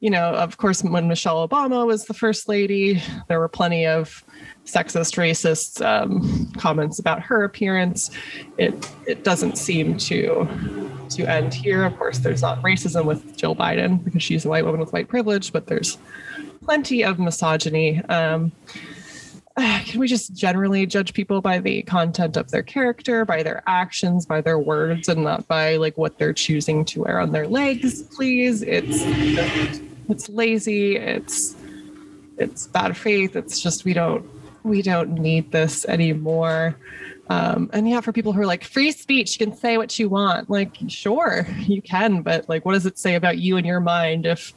You know, of course, when Michelle Obama was the first lady, there were plenty of sexist, racist um, comments about her appearance. It it doesn't seem to to end here. Of course, there's not racism with Jill Biden because she's a white woman with white privilege, but there's plenty of misogyny. Um, can we just generally judge people by the content of their character, by their actions, by their words, and not by like what they're choosing to wear on their legs, please? It's it's lazy. It's it's bad faith. It's just we don't we don't need this anymore. Um, and yeah, for people who are like free speech, you can say what you want. Like, sure, you can, but like, what does it say about you and your mind if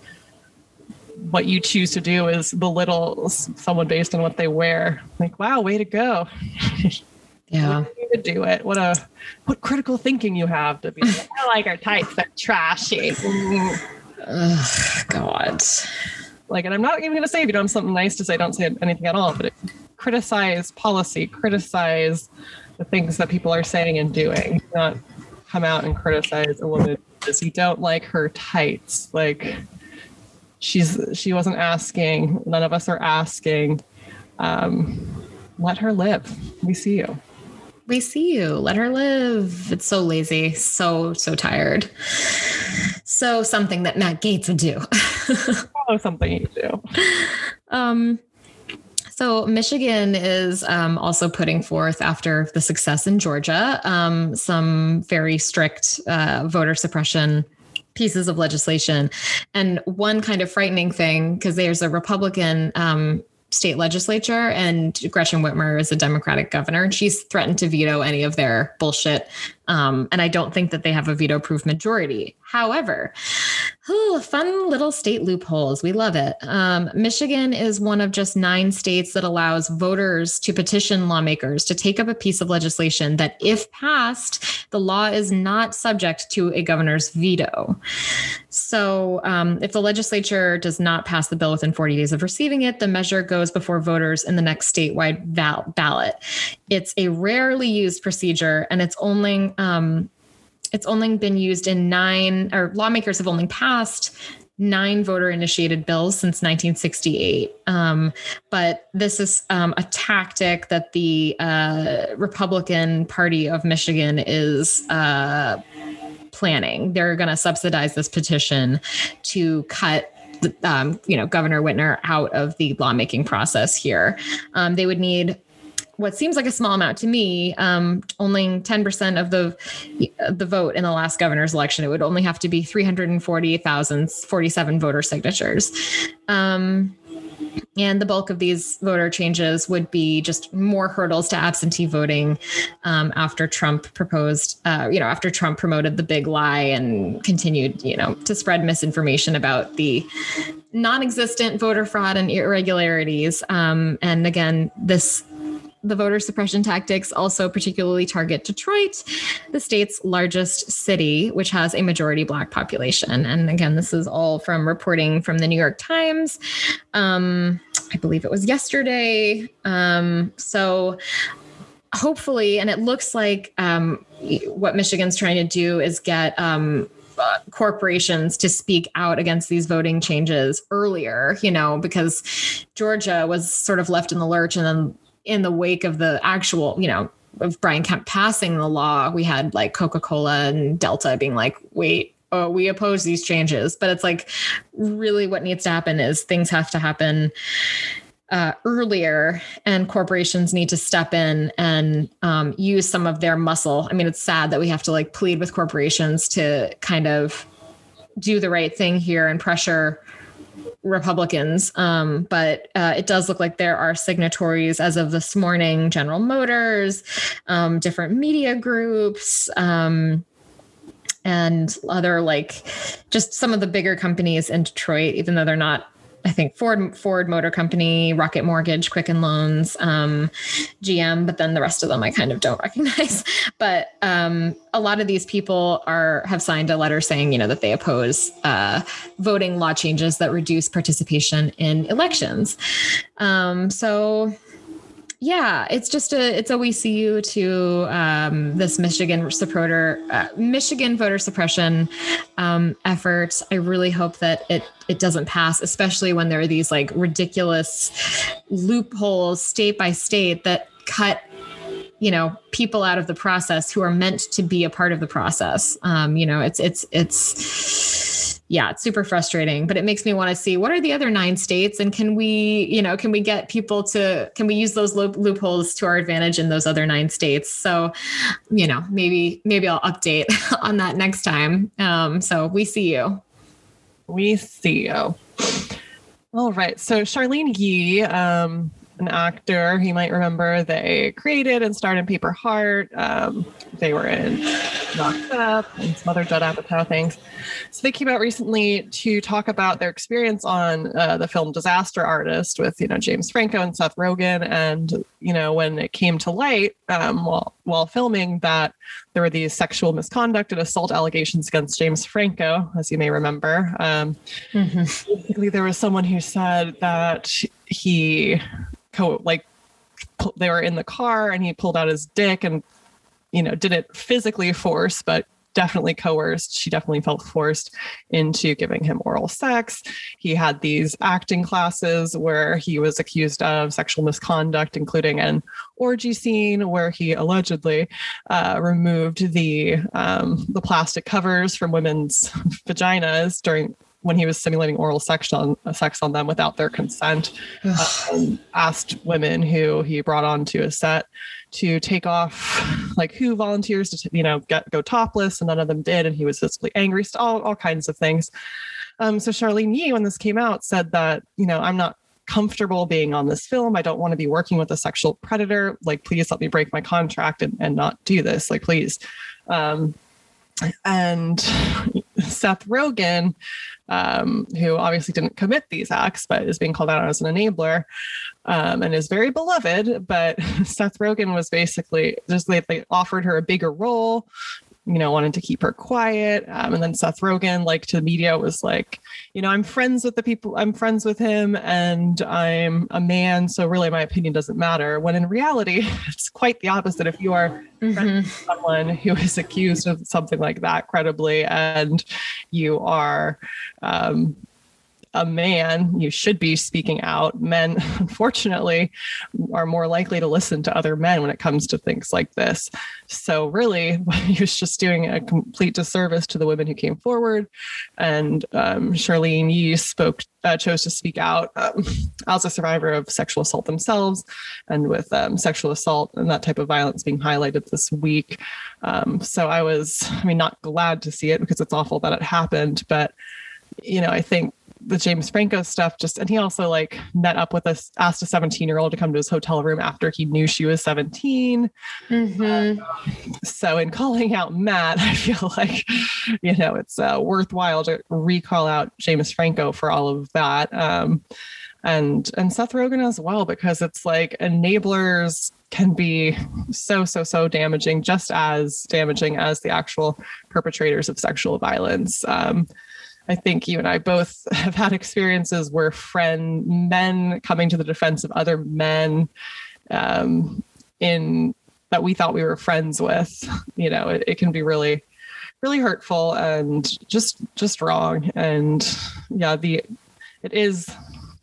what you choose to do is belittle someone based on what they wear? Like, wow, way to go. Yeah. to do it. What a what critical thinking you have to be like, I like our tights, they're trashy. Ugh, God. Like, and I'm not even going to say if you don't have something nice to say, don't say anything at all. But it, criticize policy, criticize the things that people are saying and doing, not come out and criticize a woman because you don't like her tights. Like, she's she wasn't asking. None of us are asking. Um, let her live. We see you. We see you. Let her live. It's so lazy, so so tired. So something that Matt Gaetz would do. oh, something you do. Um, so Michigan is um, also putting forth, after the success in Georgia, um, some very strict uh, voter suppression pieces of legislation. And one kind of frightening thing, because there's a Republican um, state legislature and Gretchen Whitmer is a Democratic governor and she's threatened to veto any of their bullshit. Um, and I don't think that they have a veto proof majority. However, fun little state loopholes. We love it. Um, Michigan is one of just nine states that allows voters to petition lawmakers to take up a piece of legislation that, if passed, the law is not subject to a governor's veto. So, um, if the legislature does not pass the bill within 40 days of receiving it, the measure goes before voters in the next statewide val- ballot. It's a rarely used procedure, and it's only um, it's only been used in nine, or lawmakers have only passed nine voter initiated bills since 1968. Um, but this is um, a tactic that the uh, Republican Party of Michigan is. Uh, planning they're going to subsidize this petition to cut um, you know governor Whitmer out of the lawmaking process here um, they would need what seems like a small amount to me, um, only 10% of the the vote in the last governor's election. It would only have to be 340,047 voter signatures. Um, and the bulk of these voter changes would be just more hurdles to absentee voting um, after Trump proposed, uh, you know, after Trump promoted the big lie and continued, you know, to spread misinformation about the non existent voter fraud and irregularities. Um, and again, this the voter suppression tactics also particularly target Detroit, the state's largest city, which has a majority Black population. And again, this is all from reporting from the New York Times. Um, I believe it was yesterday. Um, so hopefully, and it looks like um, what Michigan's trying to do is get. Um, uh, corporations to speak out against these voting changes earlier, you know, because Georgia was sort of left in the lurch and then in the wake of the actual, you know, of Brian Kemp passing the law, we had like Coca Cola and Delta being like, wait, oh, we oppose these changes. But it's like really what needs to happen is things have to happen uh, earlier, and corporations need to step in and um, use some of their muscle. I mean, it's sad that we have to like plead with corporations to kind of do the right thing here and pressure Republicans. Um, but uh, it does look like there are signatories as of this morning General Motors, um, different media groups. Um, and other like just some of the bigger companies in Detroit, even though they're not I think Ford Ford Motor Company, Rocket Mortgage, Quicken Loans, um, GM, but then the rest of them I kind of don't recognize. But um, a lot of these people are have signed a letter saying you know that they oppose uh, voting law changes that reduce participation in elections. Um, so yeah, it's just a it's a we see you to um, this Michigan supporter uh, Michigan voter suppression um, effort. I really hope that it it doesn't pass, especially when there are these like ridiculous loopholes state by state that cut you know people out of the process who are meant to be a part of the process. Um, you know, it's it's it's yeah, it's super frustrating, but it makes me want to see what are the other nine states and can we, you know, can we get people to, can we use those loop, loopholes to our advantage in those other nine states? So, you know, maybe, maybe I'll update on that next time. Um, so we see you. We see you. All right. So Charlyne Yi, um, an actor you might remember they created and starred in paper heart um, they were in knocked up and some other judd apatow things. So they came out recently to talk about their experience on uh, the film disaster artist with you know james franco and seth rogen. And you know when it came to light um, while while filming that there were these sexual misconduct and assault allegations against james franco as you may remember. Um, mm-hmm. basically there was someone who said that he co- like they were in the car and he pulled out his dick and you know didn't physically force but definitely coerced. She definitely felt forced into giving him oral sex. He had these acting classes where he was accused of sexual misconduct including an orgy scene where he allegedly uh, removed the um, the plastic covers from women's vaginas during when he was simulating oral sex on sex on them without their consent, um, asked women who he brought onto a set to take off, like who volunteers to you know get go topless, and none of them did, and he was physically angry, all all kinds of things. Um, so Charlyne Yi, when this came out, said that you know I'm not comfortable being on this film. I don't want to be working with a sexual predator. Like, please let me break my contract and, and not do this. Like, please. Um, and Seth Rogen, um, who obviously didn't commit these acts, but is being called out as an enabler um, and is very beloved. But Seth Rogen was basically just they, they offered her a bigger role you know, wanted to keep her quiet. Um, and then Seth Rogen, like to the media, was like, you know, I'm friends with the people, I'm friends with him, and I'm a man. So really, my opinion doesn't matter. When in reality, it's quite the opposite. If you are mm-hmm. someone who is accused of something like that credibly, and you are, um, a man, you should be speaking out. Men, unfortunately, are more likely to listen to other men when it comes to things like this. So, really, he was just doing a complete disservice to the women who came forward. And um, Charlyne Yi spoke, uh, chose to speak out um, as a survivor of sexual assault themselves, and with um, sexual assault and that type of violence being highlighted this week. Um, so, I was, I mean, not glad to see it because it's awful that it happened, but you know, I think the James Franco stuff just and he also like met up with us asked a 17 year old to come to his hotel room after he knew she was 17 mm-hmm. uh, so in calling out Matt I feel like you know it's uh, worthwhile to recall out James Franco for all of that um, and and Seth Rogen as well because it's like enablers can be so so so damaging just as damaging as the actual perpetrators of sexual violence um, I think you and I both have had experiences where friend men coming to the defense of other men um, in that we thought we were friends with. You know, it, it can be really, really hurtful and just just wrong. And yeah, the it is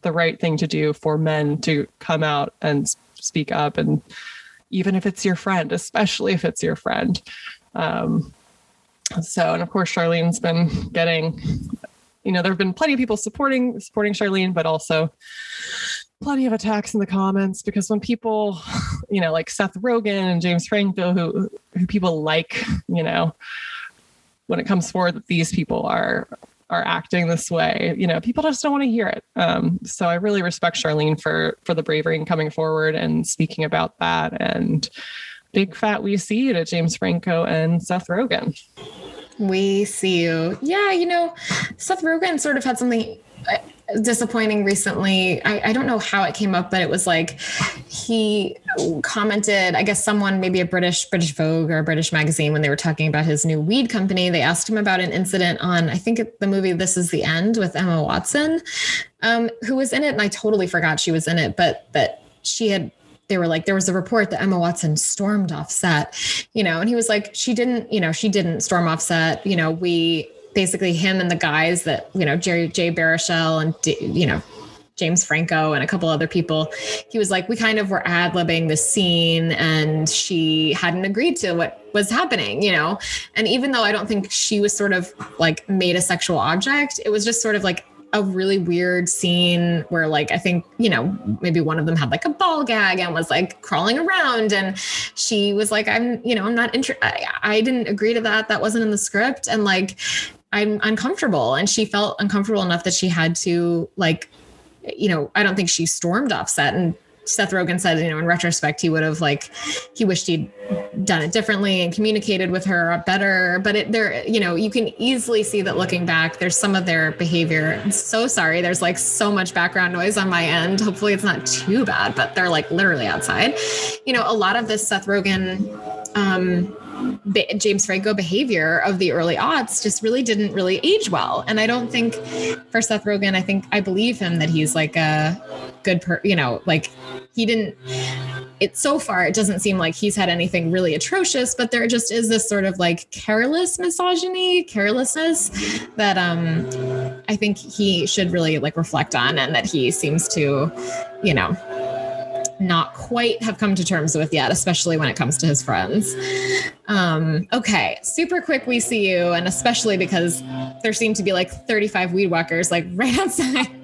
the right thing to do for men to come out and speak up and even if it's your friend especially if it's your friend um, so, and of course, Charlyne's been getting you know, there have been plenty of people supporting supporting Charlyne, but also plenty of attacks in the comments because when people, you know, like Seth Rogen and James Franco, who, who people like, you know, when it comes forward that these people are are acting this way, you know, people just don't want to hear it. Um, so I really respect Charlyne for for the bravery in coming forward and speaking about that. And big fat we see you to James Franco and Seth Rogen. We see you. Yeah, you know, Seth Rogen sort of had something uh, disappointing recently. I, I, don't know how it came up, but it was like he commented, I guess someone, maybe a British British Vogue or a British magazine, when they were talking about his new weed company, they asked him about an incident on, I think the movie This Is the End with Emma Watson, um, who was in it. And I totally forgot she was in it, but that she had they were like, there was a report that Emma Watson stormed off set, you know, and he was like, she didn't, you know, she didn't storm off set. You know, we basically him and the guys that, you know, Jerry Jay Baruchel and, you know, James Franco and a couple other people. He was like, we kind of were ad libbing the scene and she hadn't agreed to what was happening, you know? And even though I don't think she was sort of like made a sexual object, it was just sort of like a really weird scene where like I think, you know, maybe one of them had like a ball gag and was like crawling around and she was like I'm, you know, I'm not interested I, I didn't agree to that. That wasn't in the script and like I'm uncomfortable and she felt uncomfortable enough that she had to like you know, I don't think she stormed off set and Seth Rogen said, you know, in retrospect, he would have like, he wished he'd done it differently and communicated with her better. But it, there, you know, you can easily see that looking back, there's some of their behavior. I'm so sorry. There's like so much background noise on my end. Hopefully it's not too bad, but they're like literally outside. You know, a lot of this Seth Rogen, um, James Franco behavior of the early aughts just really didn't really age well. And I don't think for Seth Rogen, I think I believe him that he's like a good per, you know, like he didn't it so far it doesn't seem like he's had anything really atrocious but there just is this sort of like careless misogyny carelessness that um i think he should really like reflect on and that he seems to you know not quite have come to terms with yet, especially when it comes to his friends. Um, okay, super quick, we see you, and especially because there seem to be like 35 weed walkers like right outside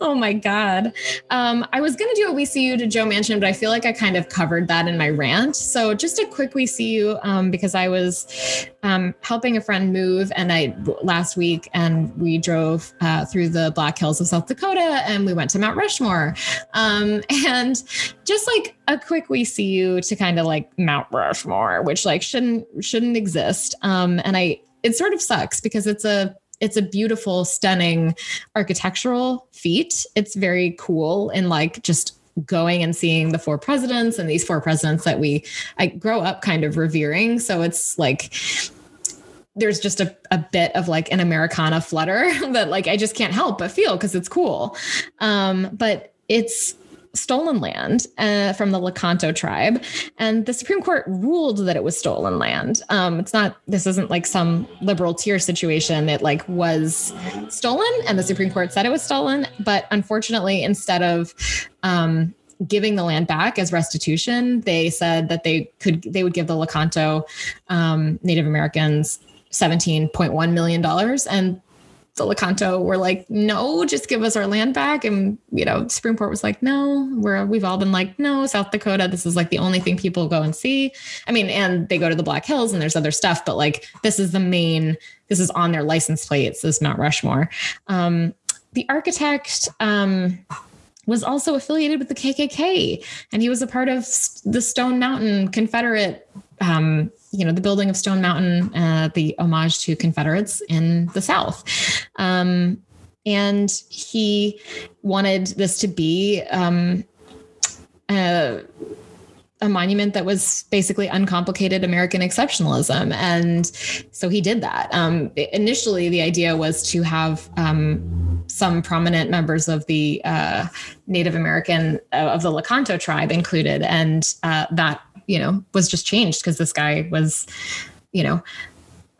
oh my God. Um, I was going to do a We See You to Joe Manchin, but I feel like I kind of covered that in my rant. So just a quick We See You um, because I was um, helping a friend move and I last week and we drove uh, through the Black Hills of South Dakota and we went to Mount Rushmore. Um, and just like a quick We See You to kind of like Mount Rushmore, which like shouldn't shouldn't exist. Um, and I it sort of sucks because it's a it's a beautiful, stunning architectural feat. It's very cool and like just going and seeing the four presidents and these four presidents that we I grow up kind of revering. So it's like there's just a, a bit of like an Americana flutter that like I just can't help but feel because it's cool. Um, but it's stolen land uh, from the Lakota tribe, and the Supreme Court ruled that it was stolen land. Um, it's not. This isn't like some liberal tier situation. It like was stolen, and the Supreme Court said it was stolen. But unfortunately, instead of um, giving the land back as restitution, they said that they could they would give the Lakota um, Native Americans $17.1 million. And the Lakota were like, no, just give us our land back. And, you know, Supreme Court was like, no, we're, we've all been like, no, South Dakota, this is like the only thing people go and see. I mean, and they go to the Black Hills and there's other stuff, but like, this is the main, this is on their license plates, this Mount Rushmore. Um, the architect, um, was also affiliated with the KKK, and he was a part of the Stone Mountain Confederate um, you know, the building of Stone Mountain, uh, the homage to Confederates in the South. Um, and he wanted this to be um, a, a, monument that was basically uncomplicated American exceptionalism. And so he did that. Um, initially, the idea was to have um, some prominent members of the uh, Native American, uh, of the Lakota tribe included. And uh, that you know, was just changed because this guy was, you know,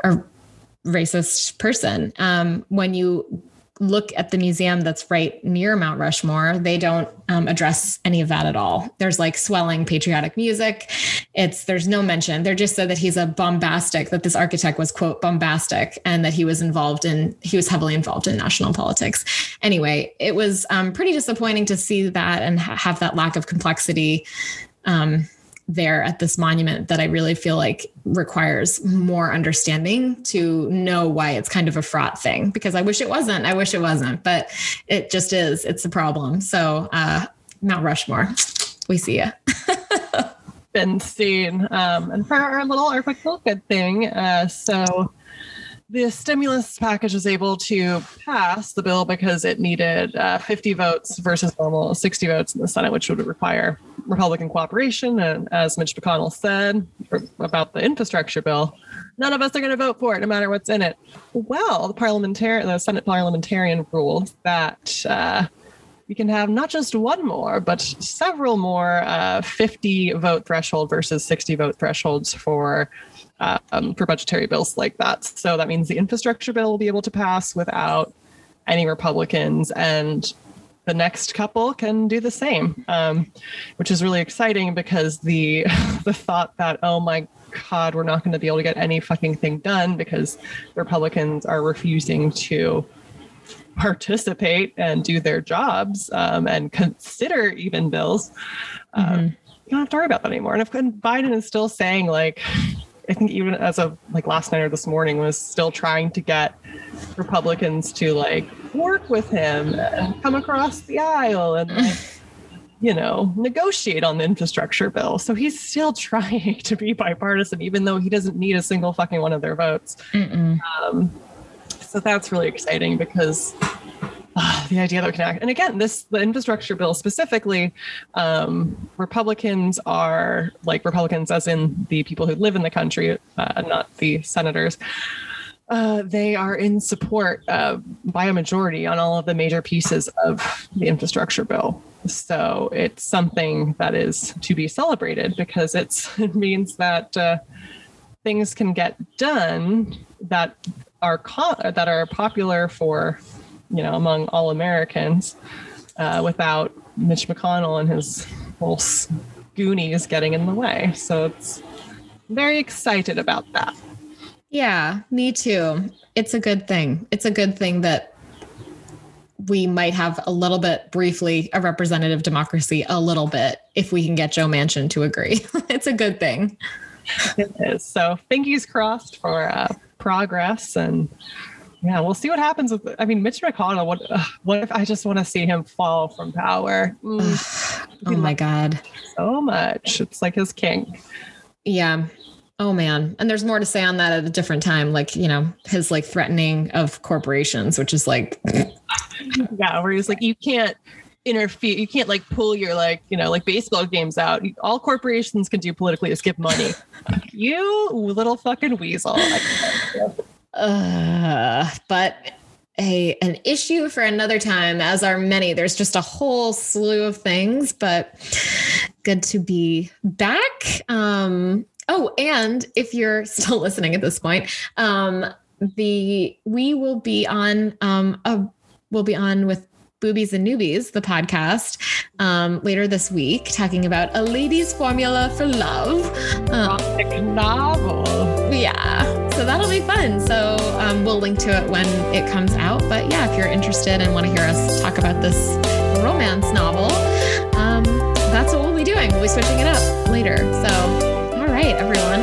a racist person. Um, when you look at the museum that's right near Mount Rushmore, they don't um, address any of that at all. There's like swelling patriotic music. It's there's no mention. They're just said that he's a bombastic, that this architect was quote bombastic, and that he was involved in he was heavily involved in national politics. Anyway, it was um, pretty disappointing to see that and ha- have that lack of complexity. Um, there at this monument that I really feel like requires more understanding to know why it's kind of a fraught thing because I wish it wasn't. I wish it wasn't, but it just is. It's a problem. So, uh, Mount Rushmore, we see you. Been seen. Um, and for our little, little good thing. Uh, so, the stimulus package was able to pass the bill because it needed uh, 50 votes versus normal 60 votes in the Senate, which would require Republican cooperation. And as Mitch McConnell said about the infrastructure bill, none of us are going to vote for it, no matter what's in it. Well, the parliamentarian, the Senate parliamentarian ruled that. Uh, we can have not just one more, but several more uh, 50 vote threshold versus 60 vote thresholds for um, for budgetary bills like that. So that means the infrastructure bill will be able to pass without any Republicans, and the next couple can do the same, um, which is really exciting because the the thought that oh my god we're not going to be able to get any fucking thing done because the Republicans are refusing to participate and do their jobs um, and consider even bills. Um, mm-hmm. you don't have to worry about that anymore. And if Biden is still saying like I think even as of like last night or this morning was still trying to get Republicans to like work with him and come across the aisle and like, you know negotiate on the infrastructure bill. So he's still trying to be bipartisan, even though he doesn't need a single fucking one of their votes. Um, so that's really exciting because uh, the idea that we can act. And again, this the infrastructure bill specifically, um, Republicans are like Republicans, as in the people who live in the country, uh, not the senators. Uh, they are in support by a majority on all of the major pieces of the infrastructure bill. So it's something that is to be celebrated because it means that uh, things can get done that are co- that are popular for you know, among all Americans uh, without Mitch McConnell and his whole Goonies getting in the way. So it's very excited about that. Yeah, me too. It's a good thing. It's a good thing that we might have a little bit briefly a representative democracy a little bit if we can get Joe Manchin to agree. it's a good thing. It is. So fingers crossed for uh, progress and yeah, we'll see what happens with. I mean, Mitch McConnell. What? Uh, what if I just want to see him fall from power? Mm. oh my god, so much. It's like his kink. Yeah. Oh man. And there's more to say on that at a different time. Like you know, his like threatening of corporations, which is like. yeah, where he's like, you can't interfere. You can't like pull your like you know like baseball games out. All corporations can do politically is give money. you little fucking weasel. Uh, but a an issue for another time, as are many. There's just a whole slew of things, but good to be back. Um, oh, and if you're still listening at this point, um, the we will be on um, a we'll be on with Boobies and Newbies, the podcast, um, later this week, talking about a lady's formula for love. Um, novel. Yeah. So that'll be fun. So um, we'll link to it when it comes out. But yeah, if you're interested and want to hear us talk about this romance novel, um, that's what we'll be doing. We'll be switching it up later. So, all right, everyone.